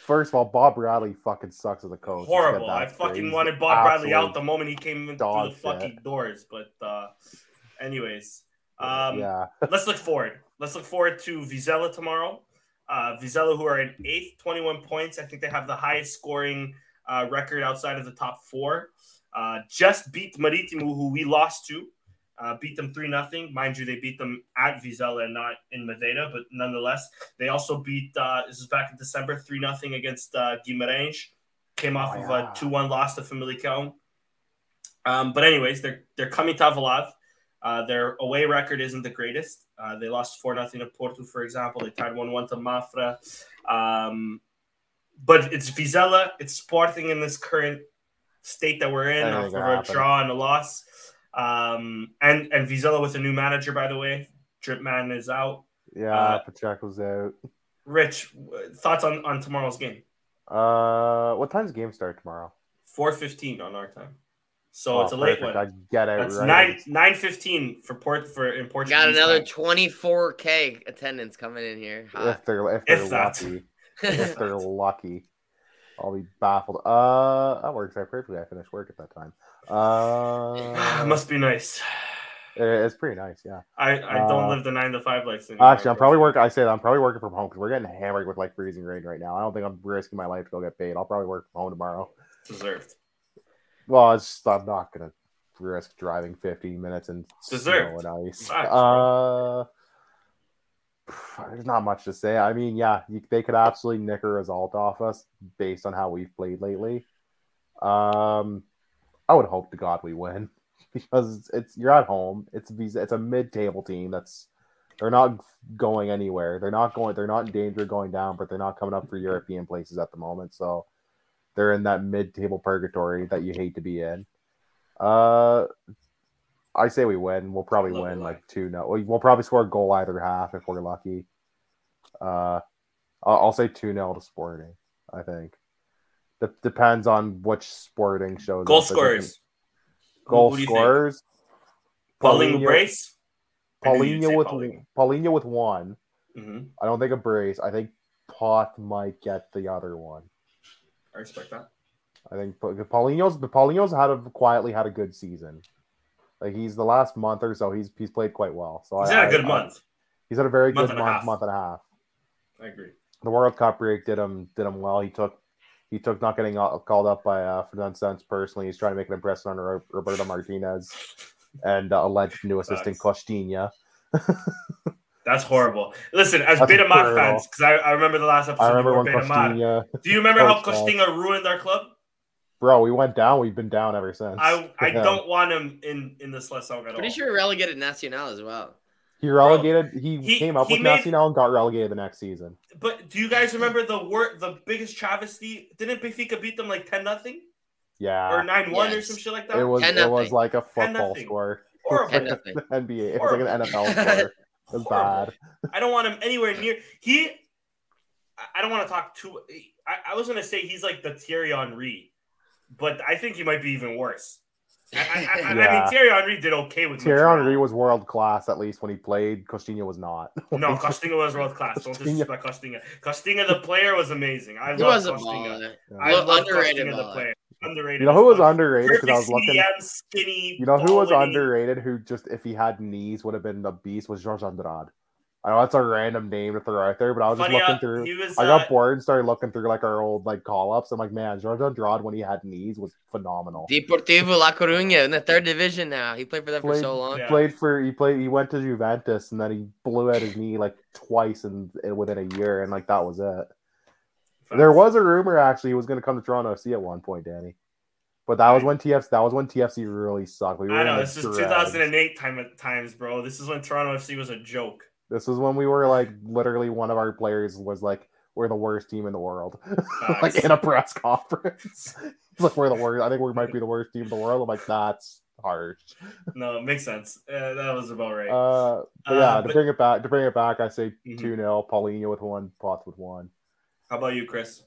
[SPEAKER 2] First of all, Bob Bradley fucking sucks as a coach.
[SPEAKER 1] Horrible. I fucking
[SPEAKER 2] straight.
[SPEAKER 1] wanted Bob Bradley out the moment he came in through the fucking doors. But uh anyways. Um
[SPEAKER 2] yeah,
[SPEAKER 1] let's look forward. Let's look forward to Vizela tomorrow. Uh, Vizela, who are in eighth, 21 points. I think they have the highest scoring uh, record outside of the top four. Uh, just beat Maritimo, who we lost to. Uh, beat them 3 nothing. Mind you, they beat them at Vizela and not in Madeira, but nonetheless, they also beat, uh, this is back in December, 3 nothing against uh, Guimarães. Came off
[SPEAKER 2] Oh,
[SPEAKER 1] of a 2 1 loss to Famalicão. Um, but, anyways, they're, they're coming to Alvalade. Uh, their away record isn't the greatest. Uh, they lost 4 0 to Porto, for example. They tied 1 1 to Mafra. Um, but it's Vizela, it's Sporting in this current state that we're in,
[SPEAKER 2] Anything
[SPEAKER 1] off
[SPEAKER 2] can
[SPEAKER 1] of a
[SPEAKER 2] happen.
[SPEAKER 1] draw and a loss. Um, and, and Vizela with a new manager, by the way. Drip Man is out.
[SPEAKER 2] yeah.
[SPEAKER 1] Uh,
[SPEAKER 2] Pacheco's out.
[SPEAKER 1] Rich, thoughts on, on tomorrow's game?
[SPEAKER 2] Uh, what time's game start tomorrow?
[SPEAKER 1] 4.15 on our time. So
[SPEAKER 2] Oh,
[SPEAKER 1] it's a late
[SPEAKER 2] perfect.
[SPEAKER 1] one.
[SPEAKER 2] I get it.
[SPEAKER 1] That's
[SPEAKER 2] right.
[SPEAKER 1] nine nine fifteen for port for in Portugal.
[SPEAKER 3] Got another 24k attendance coming in here. Hot.
[SPEAKER 2] If they're if they're
[SPEAKER 1] If
[SPEAKER 2] lucky, if they're lucky, I'll be baffled. Uh, that works out perfectly. I finished work at that time. Uh,
[SPEAKER 1] must be nice.
[SPEAKER 2] it- it's pretty nice. Yeah.
[SPEAKER 1] I, I don't
[SPEAKER 2] Uh,
[SPEAKER 1] live the nine to five life anymore.
[SPEAKER 2] Actually, I'm probably working. I say that I'm probably working from home because we're getting hammered with like freezing rain right now. I don't think I'm risking my life to go get paid. I'll probably work from home tomorrow.
[SPEAKER 1] deserved.
[SPEAKER 2] Well, it's I'm not gonna risk driving 15 minutes in
[SPEAKER 1] Deserved.
[SPEAKER 2] snow and ice.
[SPEAKER 1] Facts,
[SPEAKER 2] uh, there's not much to say. I mean, yeah, you, they could absolutely nick a result off us based on how we've played lately. Um, I would hope to God we win because it's, it's you're at home. It's Visa. It's a mid-table team. That's they're not going anywhere. They're not going. They're not in danger of going down, but they're not coming up for European places at the moment. So they're in that mid-table purgatory that you hate to be in. Uh, I say we win. We'll probably win like two. No, we'll probably score a goal either half if we're lucky. Uh, I'll, say two 0 to Sporting. I think. De- depends on which Sporting shows.
[SPEAKER 1] Goal
[SPEAKER 2] up. If they can-
[SPEAKER 1] scorers.
[SPEAKER 2] Goal
[SPEAKER 1] Who
[SPEAKER 2] scorers.
[SPEAKER 1] Paulinho Brace. I knew you'd
[SPEAKER 2] Paulinho with
[SPEAKER 1] Paulinho.
[SPEAKER 2] Paulinho with one.
[SPEAKER 1] Mhm.
[SPEAKER 2] I don't think a brace. I think Pot might get the other one.
[SPEAKER 1] I respect that.
[SPEAKER 2] I think Pa- Paulinho's Paulinho's had a quietly had a good season. Like he's the last month or so, he's he's played quite well. So
[SPEAKER 1] he's
[SPEAKER 2] I,
[SPEAKER 1] had a good
[SPEAKER 2] I,
[SPEAKER 1] month.
[SPEAKER 2] he's had a very
[SPEAKER 1] Month
[SPEAKER 2] good month,
[SPEAKER 1] half.
[SPEAKER 2] month and a half.
[SPEAKER 1] I agree.
[SPEAKER 2] The World Cup break did him did him well. He took he took not getting uh, called up by uh, Fernando Santos personally. He's trying to make an impression on Roberto Martinez and uh, alleged new assistant Costinha.
[SPEAKER 1] That's horrible. Listen, as
[SPEAKER 2] That's
[SPEAKER 1] Beta Mat
[SPEAKER 2] brutal.
[SPEAKER 1] fans, because I, I remember the last episode.
[SPEAKER 2] I remember
[SPEAKER 1] you were
[SPEAKER 2] when
[SPEAKER 1] Beta
[SPEAKER 2] Costinha,
[SPEAKER 1] Do you remember how
[SPEAKER 2] coached.
[SPEAKER 1] Costinha ruined our club?
[SPEAKER 2] bro, we went down. We've been down ever since.
[SPEAKER 1] I I
[SPEAKER 2] Yeah.
[SPEAKER 1] don't want him in in this list song at
[SPEAKER 3] Pretty
[SPEAKER 1] all.
[SPEAKER 3] sure relegated Nacional as well.
[SPEAKER 2] He relegated. He,
[SPEAKER 1] he-
[SPEAKER 2] came up
[SPEAKER 1] he
[SPEAKER 2] with
[SPEAKER 1] made-
[SPEAKER 2] Nacional and got relegated the next season.
[SPEAKER 1] But do you guys remember the word the biggest travesty? Didn't Benfica beat them like ten nothing
[SPEAKER 2] Yeah,
[SPEAKER 1] or nine one or some shit like that?
[SPEAKER 2] it was. It was like a football score.
[SPEAKER 1] horrible.
[SPEAKER 3] Ten nothing.
[SPEAKER 2] NBA. It was like an NFL score. It was
[SPEAKER 1] Horrible.
[SPEAKER 2] bad.
[SPEAKER 1] I don't want him anywhere near. He, I- I don't want to talk too. I, I was gonna say he's like the Thierry Henry, but I think he might be even worse. I, I, I, I mean, Thierry Henry did okay with
[SPEAKER 2] Thierry
[SPEAKER 1] Montreal.
[SPEAKER 2] Henry was world class at least when he played. Costinha was not.
[SPEAKER 1] No, Costinha was world class. Don't
[SPEAKER 2] Costinha.
[SPEAKER 1] disrespect Costinha. Costinha, the player, was amazing. I
[SPEAKER 3] He
[SPEAKER 1] love
[SPEAKER 3] was a
[SPEAKER 1] Costinha.
[SPEAKER 3] baller.
[SPEAKER 1] I
[SPEAKER 3] Well,
[SPEAKER 1] love
[SPEAKER 3] underrated
[SPEAKER 1] Costinha, the player. Underrated.
[SPEAKER 2] You know who was
[SPEAKER 1] as
[SPEAKER 2] underrated because I was looking.
[SPEAKER 1] CDM, skinny.
[SPEAKER 2] You know who was
[SPEAKER 1] ball-winning.
[SPEAKER 2] underrated? Who just if he had knees would have been the beast was Jorge Andrade. I know that's a random name to throw out there, but I was
[SPEAKER 1] Funny,
[SPEAKER 2] just looking
[SPEAKER 1] uh,
[SPEAKER 2] through.
[SPEAKER 1] was,
[SPEAKER 2] I got
[SPEAKER 1] uh,
[SPEAKER 2] bored and started looking through like our old like call ups. I'm like, man, Jorge Andrade when he had knees was phenomenal.
[SPEAKER 3] Deportivo La Coruña in the third division now. He played for them for so long.
[SPEAKER 1] Yeah.
[SPEAKER 2] Played for he played he went to Juventus and then he blew out his knee like twice in, in within a year and like that was it. There was a rumor actually he was going to come to Toronto FC at one point, Danny. But that was when TFC that was when TFC really sucked. We were
[SPEAKER 1] I know this is 2008 time at times, bro. This is when Toronto FC was a joke.
[SPEAKER 2] This is when we were like literally one of our players was like we're the worst team in the world, like in a press conference. It's like we're the worst. I think we might be the worst team in the world. I'm like that's harsh.
[SPEAKER 1] No, it makes sense. Uh, that was about right.
[SPEAKER 2] Uh, but
[SPEAKER 1] Uh,
[SPEAKER 2] yeah,
[SPEAKER 1] but-
[SPEAKER 2] to bring it back, to bring it back, I say
[SPEAKER 1] Mhm.
[SPEAKER 2] two 0 Paulinho with one, Potts with one.
[SPEAKER 1] How about you, Chris?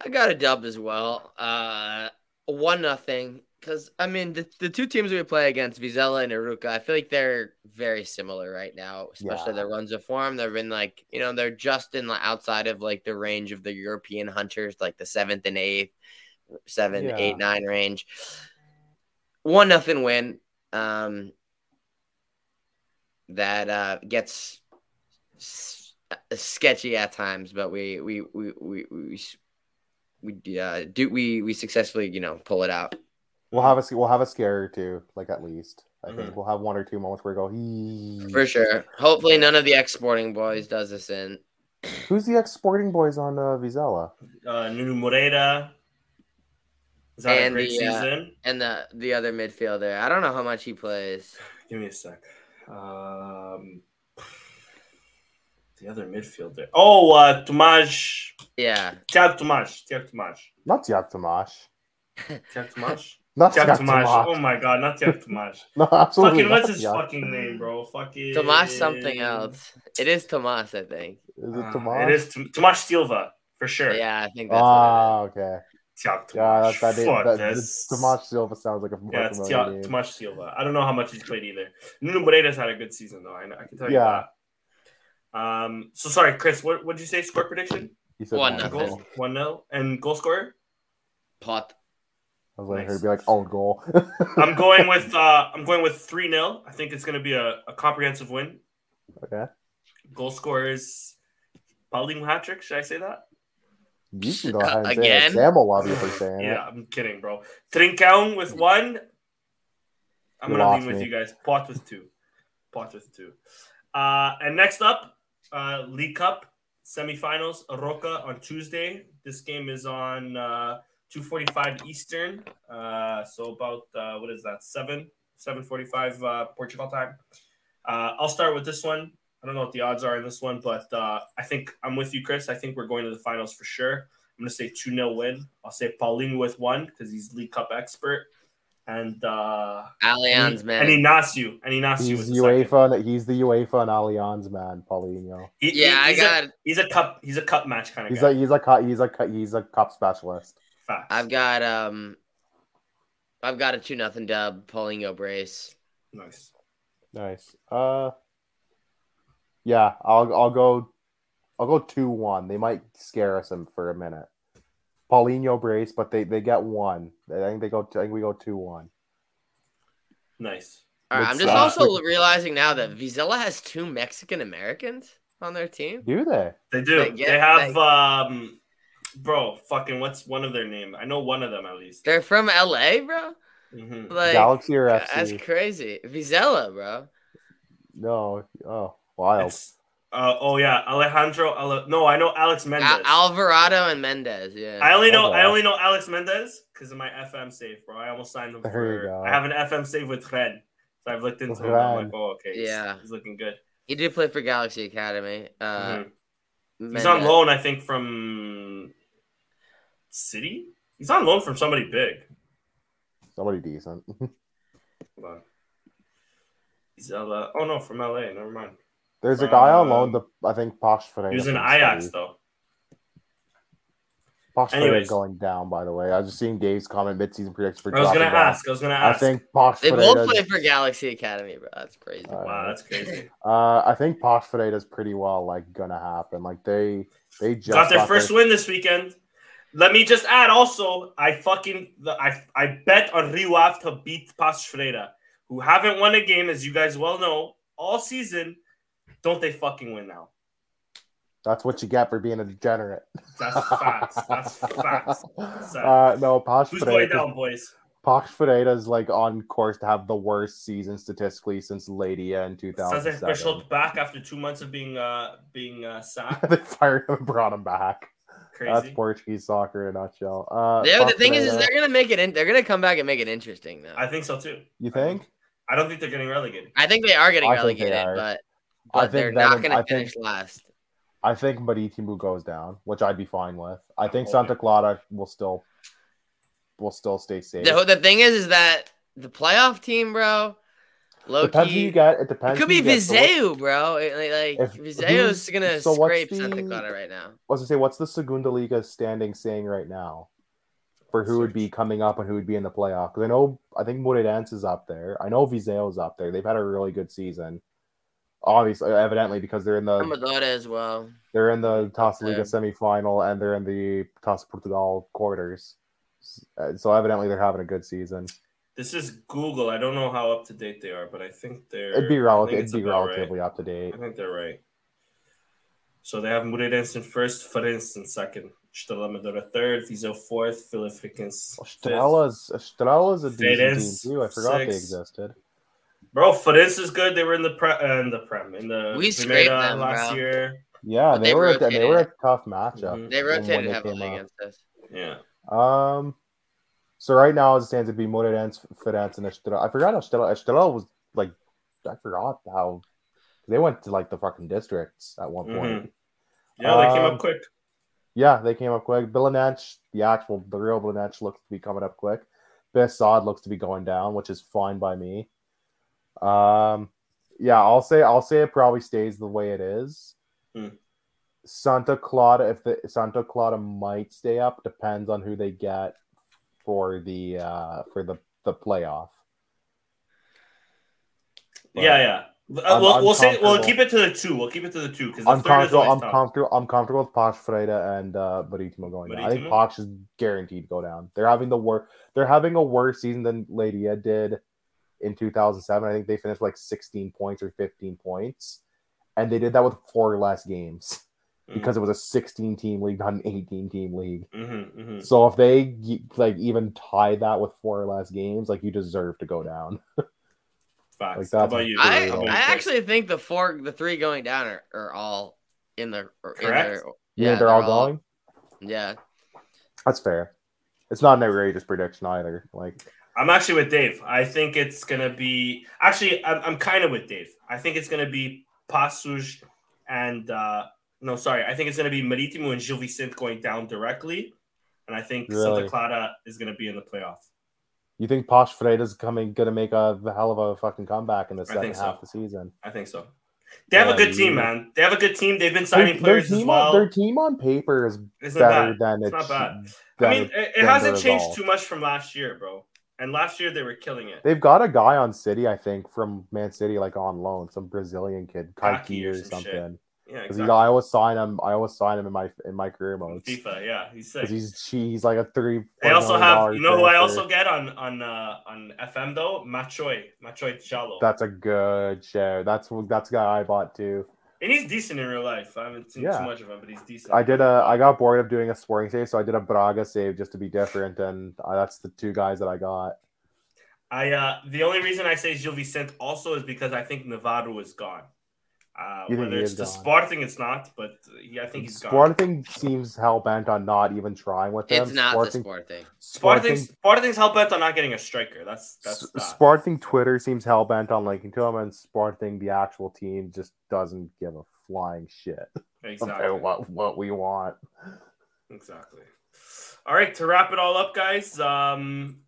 [SPEAKER 3] I got a dub as well. Uh, one nothing. Because I mean, the, the two teams we play against, Vizela and Arouca, I feel like they're very similar right now, especially
[SPEAKER 2] Yeah.
[SPEAKER 3] their runs of form. They've been like, you know, they're just in the outside of like the range of the European hunters, like the seventh and eighth, seven,
[SPEAKER 2] Yeah.
[SPEAKER 3] eight, nine range. One nothing win. Um, that uh, gets s- sketchy at times, but we we we we we we uh, do we we successfully you know pull it out.
[SPEAKER 2] We'll have a we'll have a scare or two, like at least. I
[SPEAKER 1] Mhm.
[SPEAKER 2] think we'll have one or two moments where we go. "Hee."
[SPEAKER 3] For sure. Hopefully, none of the exporting boys does this in.
[SPEAKER 2] Who's the exporting boys on uh, Vizela?
[SPEAKER 1] Uh, Nuno Moreira. Is that
[SPEAKER 3] And
[SPEAKER 1] a great
[SPEAKER 3] the, uh,
[SPEAKER 1] season?
[SPEAKER 3] And the the other midfielder, I don't know how much he plays.
[SPEAKER 1] Give me a sec. Um, the other midfielder. Oh, uh, Tomás.
[SPEAKER 3] Yeah,
[SPEAKER 1] Tiago Tomás. Tiago Tomás.
[SPEAKER 2] Not Tiago Tomash.
[SPEAKER 1] Tiago Tomás?
[SPEAKER 2] Not
[SPEAKER 1] Tiago
[SPEAKER 2] Tiago
[SPEAKER 1] Tomás.
[SPEAKER 2] Tomash.
[SPEAKER 1] Oh my god, not Tiago Tomás.
[SPEAKER 2] No, absolutely.
[SPEAKER 1] fucking, what's
[SPEAKER 2] not
[SPEAKER 1] his
[SPEAKER 2] Tiago.
[SPEAKER 1] fucking name, bro? Fucking.
[SPEAKER 3] Tomas something else. It is Tomas, I think.
[SPEAKER 2] Is it
[SPEAKER 1] Uh,
[SPEAKER 2] Tomash?
[SPEAKER 1] it is Tom- Tomás Silva, for sure.
[SPEAKER 3] Yeah, I think that's
[SPEAKER 2] Ah, okay.
[SPEAKER 1] Tiago
[SPEAKER 2] Yeah,
[SPEAKER 1] Tomás.
[SPEAKER 2] that, that,
[SPEAKER 1] Fuck
[SPEAKER 2] that,
[SPEAKER 1] this.
[SPEAKER 2] Tomash Silva sounds like a more
[SPEAKER 1] Yeah, it's
[SPEAKER 2] familiar
[SPEAKER 1] Tia-
[SPEAKER 2] name.
[SPEAKER 1] Tomas Silva. I don't know how much he's played either. Nuno Moreira's had a good season though. I, know, I can tell you
[SPEAKER 2] Yeah.
[SPEAKER 1] that. Um. So sorry, Chris. What would you say? Score prediction?
[SPEAKER 2] He said
[SPEAKER 3] One
[SPEAKER 2] one
[SPEAKER 3] nothing.
[SPEAKER 2] goal.
[SPEAKER 1] Goal. One nil. and goal scorer.
[SPEAKER 3] Pot.
[SPEAKER 2] I was waiting for her
[SPEAKER 1] Nice.
[SPEAKER 2] be like, own goal.
[SPEAKER 1] I'm going with. uh I'm going with three 0 I think it's going to be a, a comprehensive win.
[SPEAKER 2] okay.
[SPEAKER 1] Goal scorers. Paulinho hat trick. Should I say that?
[SPEAKER 2] You can go ahead and say
[SPEAKER 3] Again?
[SPEAKER 2] it. Sam will love you for saying
[SPEAKER 1] Yeah, I'm kidding, bro. Trincão with one. I'm
[SPEAKER 2] You
[SPEAKER 1] gonna
[SPEAKER 2] lost
[SPEAKER 1] leave with
[SPEAKER 2] me.
[SPEAKER 1] you guys. Pot with two. Pot with two. Uh, and next up, uh, League Cup semifinals. Roca on Tuesday. This game is on uh, 2:45 Eastern. Uh, so about uh, what is that? Seven 7:45 uh, Portugal time. Uh, I'll start with this one. I don't know what the odds are in this one, but uh, I think I'm with you, Chris. I think we're going to the finals for sure. I'm going to say 2 0 win. I'll say Paulinho with one because he's League Cup expert. And uh,
[SPEAKER 3] Allianz, man.
[SPEAKER 1] and Inacio. And Inacio
[SPEAKER 2] He's
[SPEAKER 1] with the second.
[SPEAKER 2] UEFA. He's the UEFA and Allianz man, Paulinho.
[SPEAKER 1] He- he-
[SPEAKER 3] yeah, I
[SPEAKER 1] he's
[SPEAKER 3] got.
[SPEAKER 1] A, he's a cup. He's a cup match kind of
[SPEAKER 2] He's
[SPEAKER 1] guy.
[SPEAKER 2] a he's a cu- he's a cu- he's a cup specialist.
[SPEAKER 1] Facts.
[SPEAKER 3] I've got. Um. I've got a two nothing dub. Paulinho brace.
[SPEAKER 1] nice.
[SPEAKER 2] Nice. Uh, yeah, I'll I'll go, I'll go two one. They might scare us in for a minute. Paulinho brace, but they they get one. I think they go. I think we go two one.
[SPEAKER 1] Nice.
[SPEAKER 3] All right, I'm just also realizing now that Vizela has two Mexican Americans on their team.
[SPEAKER 2] Do they?
[SPEAKER 1] They do. They, get, they have they... um bro, fucking what's one of their name? I know one of them at least.
[SPEAKER 3] They're from LA, bro.
[SPEAKER 2] Mm-hmm. Like Galaxy or FC?
[SPEAKER 3] That's crazy. Vizela, bro.
[SPEAKER 2] No, oh, wild.
[SPEAKER 1] Uh, oh yeah, Alejandro. Ale- no, I know Alex Mendez. Al-
[SPEAKER 3] Alvarado and Mendez. Yeah.
[SPEAKER 1] I only know. I only know Alex Mendez because of my FM save, bro. I almost signed him for. I have an FM save with Red, so I've looked into him. I'm like, oh, okay. Yeah, he's, he's, looking good.
[SPEAKER 3] He did play for Galaxy Academy. Uh,
[SPEAKER 1] mm-hmm. He's on loan, I think, from City. He's on loan from somebody big.
[SPEAKER 2] Somebody decent.
[SPEAKER 1] Hold on. He's LA. Oh no, from LA. Never mind.
[SPEAKER 2] There's a guy on loan. The I think Posh for
[SPEAKER 1] He was in Ajax though.
[SPEAKER 2] Posh Anyways. going down, by the way. I was just seeing Dave's comment mid-season predictions for.
[SPEAKER 1] I was gonna ask. I was gonna ask.
[SPEAKER 2] I think Posh.
[SPEAKER 3] They both play for Galaxy Academy, bro. That's crazy. Uh,
[SPEAKER 1] wow, that's crazy.
[SPEAKER 2] Uh, I think Posh is pretty well like gonna happen. Like they they just
[SPEAKER 1] got their got first their... win this weekend. Let me just add also, I fucking I I bet on Rio to beat Paços Ferreira, who haven't won a game, as you guys well know, all season. Don't they fucking win now?
[SPEAKER 2] That's what you get for being a degenerate.
[SPEAKER 1] That's facts. That's facts. Uh,
[SPEAKER 2] no, Posh
[SPEAKER 1] Who's going down, boys?
[SPEAKER 2] Posh Ferreira is like on course to have the worst season statistically since Leiria in 2000. Says
[SPEAKER 1] they back after two months of being uh being uh, sacked.
[SPEAKER 2] they fired him and brought him back. Crazy. That's Portuguese soccer in a nutshell. Uh,
[SPEAKER 3] yeah, the thing is, is, they're gonna make it. In, they're gonna come back and make it interesting, though.
[SPEAKER 1] I think so too.
[SPEAKER 2] You think?
[SPEAKER 1] I don't think they're getting relegated.
[SPEAKER 3] I think they are getting I relegated, but but they're not gonna finish think, last.
[SPEAKER 2] I think Marítimo goes down, which I'd be fine with. I think Santa Clara will still will still stay safe.
[SPEAKER 3] The, the thing is, is that the playoff team, bro. Low
[SPEAKER 2] depends
[SPEAKER 3] key,
[SPEAKER 2] who you get. It depends.
[SPEAKER 3] It could be Viseu, bro. Like, like Viseu's gonna so scrape the, Santa Clara right now. I
[SPEAKER 2] was gonna say, what's the Segunda Liga standing saying right now for who would be coming up and who would be in the playoff? Because I know, I think Moreirense is up there. I know Viseu's up there. They've had a really good season. Obviously, evidently, because they're in the
[SPEAKER 3] Amadora as well.
[SPEAKER 2] They're in the Taça Liga semifinal and they're in the Taça Portugal quarters. Uh, so evidently, they're having a good season.
[SPEAKER 1] This is Google. I don't know how up to date they are, but I think they're.
[SPEAKER 2] It'd be relative. It'd be relatively right. up to date.
[SPEAKER 1] I think they're right. So they have Moreirense in first, Farense in second, Estrela Amadora third, Viseu fourth, Vilafranquense
[SPEAKER 2] Estrela's Estrela's a decent team too. I forgot six. they existed.
[SPEAKER 1] Bro, Farense is good. They were in the pre uh, in the prem in the
[SPEAKER 3] we scraped them last bro.
[SPEAKER 2] year. Yeah, they, they, were a, they were a tough matchup.
[SPEAKER 3] Mm-hmm. They rotated heavily against us.
[SPEAKER 1] Yeah.
[SPEAKER 2] Um. So right now, as it stands, it'd be Moreirense, Farense, and Estrela. I forgot Estrela. Estrela was like, I forgot how they went to like the fucking districts at one point.
[SPEAKER 1] Mm-hmm. Yeah, they um, came up um, quick.
[SPEAKER 2] Yeah, they came up quick. Belenenses, the actual, the real Belenenses looks to be coming up quick. Bessad looks to be going down, which is fine by me. Um, yeah, I'll say I'll say it probably stays the way it is.
[SPEAKER 1] Mm.
[SPEAKER 2] Santa Clara, if the Santa Clara might stay up, depends on who they get for the uh for the the playoff.
[SPEAKER 1] But yeah, yeah. Uh, we'll, we'll say we'll keep it to the two. We'll keep it to the two because I'm comfortable.
[SPEAKER 2] I'm comfortable. I'm comfortable with Paços Ferreira and uh, Marítimo going Marítimo? down. I think Posh is guaranteed to go down. They're having the worst. They're having a worse season than Leiria did in 2007. I think they finished like 16 points or 15 points, and they did that with four less games because mm-hmm. it was a 16 team league, not an 18 team league.
[SPEAKER 1] Mm-hmm, mm-hmm.
[SPEAKER 2] So if they like even tie that with four less games, like you deserve to go down.
[SPEAKER 1] Facts. Like, How about you?
[SPEAKER 3] I, I actually think the four, the three going down are, are all in the
[SPEAKER 1] correct.
[SPEAKER 3] In
[SPEAKER 2] their, yeah, they're, they're all, all going.
[SPEAKER 3] Yeah,
[SPEAKER 2] that's fair. It's not an outrageous prediction either. Like
[SPEAKER 1] I'm actually with Dave. I think it's gonna be actually. I'm, I'm kind of with Dave. I think it's gonna be Paços and uh, no, sorry. I think it's gonna be Marítimo and Gil Vicente going down directly, and I think really? Santa Clara is gonna be in the playoff.
[SPEAKER 2] You think Posh is coming gonna make a hell of a fucking comeback in the second so. half of the season?
[SPEAKER 1] I think so. They have yeah, a good team, man. They have a good team. They've been signing their, players
[SPEAKER 2] their
[SPEAKER 1] as well.
[SPEAKER 2] On, their team on paper is Isn't better bad. than
[SPEAKER 1] it's, it's not bad. I mean, it, it hasn't changed too much from last year, bro. And last year they were killing it.
[SPEAKER 2] They've got a guy on City, I think, from Man City, like on loan, some Brazilian kid, Kayky or, or, something.
[SPEAKER 1] Yeah, exactly.
[SPEAKER 2] I always sign him. I always sign him in my in my career mode.
[SPEAKER 1] FIFA, yeah, he's sick.
[SPEAKER 2] He's he's like a three.
[SPEAKER 1] They also have you know who I also get on on uh, on FM though Machoy Machoy Chalo.
[SPEAKER 2] That's a good show. That's that's a guy I bought too.
[SPEAKER 1] And he's decent in real life. I haven't seen yeah. too much of him, but he's decent.
[SPEAKER 2] I did a. I got bored of doing a sporting save, so I did a Braga save just to be different, and uh, that's the two guys that I got.
[SPEAKER 1] I uh the only reason I say Gil Vicente also is because I think Navarro is gone. Uh, whether it's the Sporting, it's not, but he, I think he's
[SPEAKER 2] Sporting
[SPEAKER 1] gone.
[SPEAKER 2] seems hell bent on not even trying with him.
[SPEAKER 3] It's not Sporting, the Sporting.
[SPEAKER 1] Sporting. Sporting's hell bent on not getting a striker. That's that's
[SPEAKER 2] Sporting. Twitter seems hell bent on linking to him, and Sporting, the actual team, just doesn't give a flying shit
[SPEAKER 1] exactly
[SPEAKER 2] about what what we want.
[SPEAKER 1] Exactly. All right, to wrap it all up, guys. Um,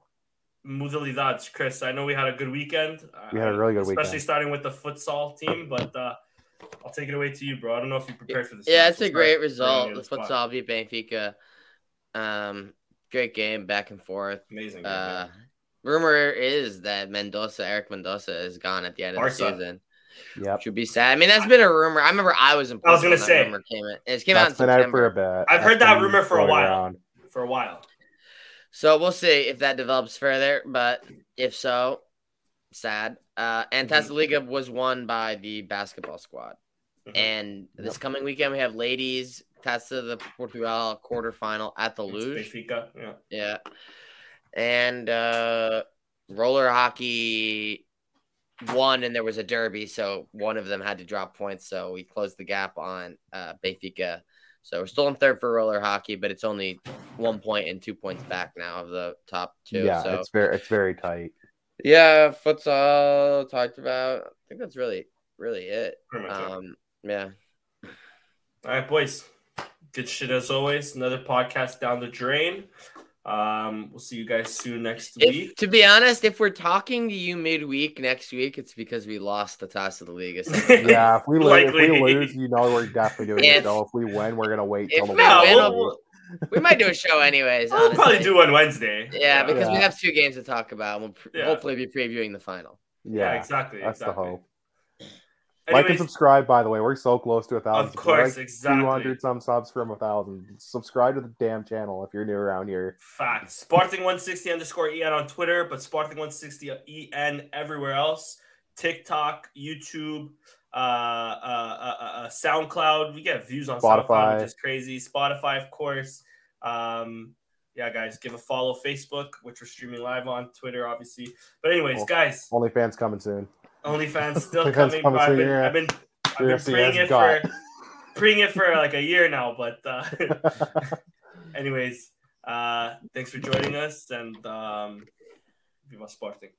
[SPEAKER 1] modalidades, Chris. I know we had a good weekend.
[SPEAKER 2] We had a really good
[SPEAKER 1] especially
[SPEAKER 2] weekend,
[SPEAKER 1] especially starting with the futsal team. But uh, I'll take it away to you, bro. I don't know if you prepared for this.
[SPEAKER 3] Yeah, it's a great result. The futsal beat Benfica. Um, great game, back and forth.
[SPEAKER 1] Amazing.
[SPEAKER 3] Uh, rumor is that Mendonça, Eric Mendonça, is gone at the end of Barca. the season.
[SPEAKER 2] Yeah,
[SPEAKER 3] should be sad. I mean, that's been a rumor. I remember I was in.
[SPEAKER 1] I was gonna say
[SPEAKER 3] rumor came in. It came that's
[SPEAKER 2] out in
[SPEAKER 3] September. Out
[SPEAKER 2] for a bit.
[SPEAKER 1] I've
[SPEAKER 2] that's
[SPEAKER 1] heard that rumor for a while. Around. For a while.
[SPEAKER 3] So we'll see if that develops further. But if so, sad. Uh, and mm-hmm. Liga was won by the basketball squad. Mm-hmm. And this yep. coming weekend, we have ladies Taça the Portugal quarterfinal at the Luz.
[SPEAKER 1] Yeah.
[SPEAKER 3] Yeah. And uh, roller hockey won, and there was a derby. So one of them had to drop points. So we closed the gap on uh, Benfica so we're still in third for roller hockey, but it's only one point and two points back now of the top two.
[SPEAKER 2] Yeah,
[SPEAKER 3] so.
[SPEAKER 2] it's very it's very tight.
[SPEAKER 3] Yeah, futsal talked about. I think that's really really it. Um, yeah.
[SPEAKER 1] All right, boys. Good shit as always. Another podcast down the drain. Um, we'll see you guys soon next
[SPEAKER 3] if,
[SPEAKER 1] week.
[SPEAKER 3] To be honest, if we're talking to you midweek next week, it's because we lost the toss of the league.
[SPEAKER 2] yeah, if we, lose, if we lose, you know we're definitely doing if, it. Though. If we win, we're gonna wait till the
[SPEAKER 3] no, we'll, we might do a show anyways.
[SPEAKER 1] We'll honestly. probably do one Wednesday.
[SPEAKER 3] Yeah, yeah. because yeah. we have two games to talk about. We'll pre- yeah. hopefully be previewing the final.
[SPEAKER 1] Yeah, exactly.
[SPEAKER 2] That's
[SPEAKER 1] exactly.
[SPEAKER 2] the hope. Anyways, like and subscribe, by the way. We're so close to a thousand.
[SPEAKER 1] Of course, like exactly.
[SPEAKER 2] 200 some subs from a thousand. Subscribe to the damn channel if you're new around here.
[SPEAKER 1] Fact. Sporting160 underscore EN on Twitter, but Sporting160 EN everywhere else. TikTok, YouTube, uh, uh, uh, uh, SoundCloud. We get views on Spotify, SoundCloud, which is crazy. Spotify, of course. Um, yeah, guys, give a follow Facebook, which we're streaming live on Twitter, obviously. But anyways,
[SPEAKER 2] well,
[SPEAKER 1] guys,
[SPEAKER 2] OnlyFans coming soon.
[SPEAKER 1] OnlyFans still coming. coming I've been, I've been, I've been praying it for praying it for like a year now. But uh, anyways, uh, thanks for joining us and um, Viva Sporting.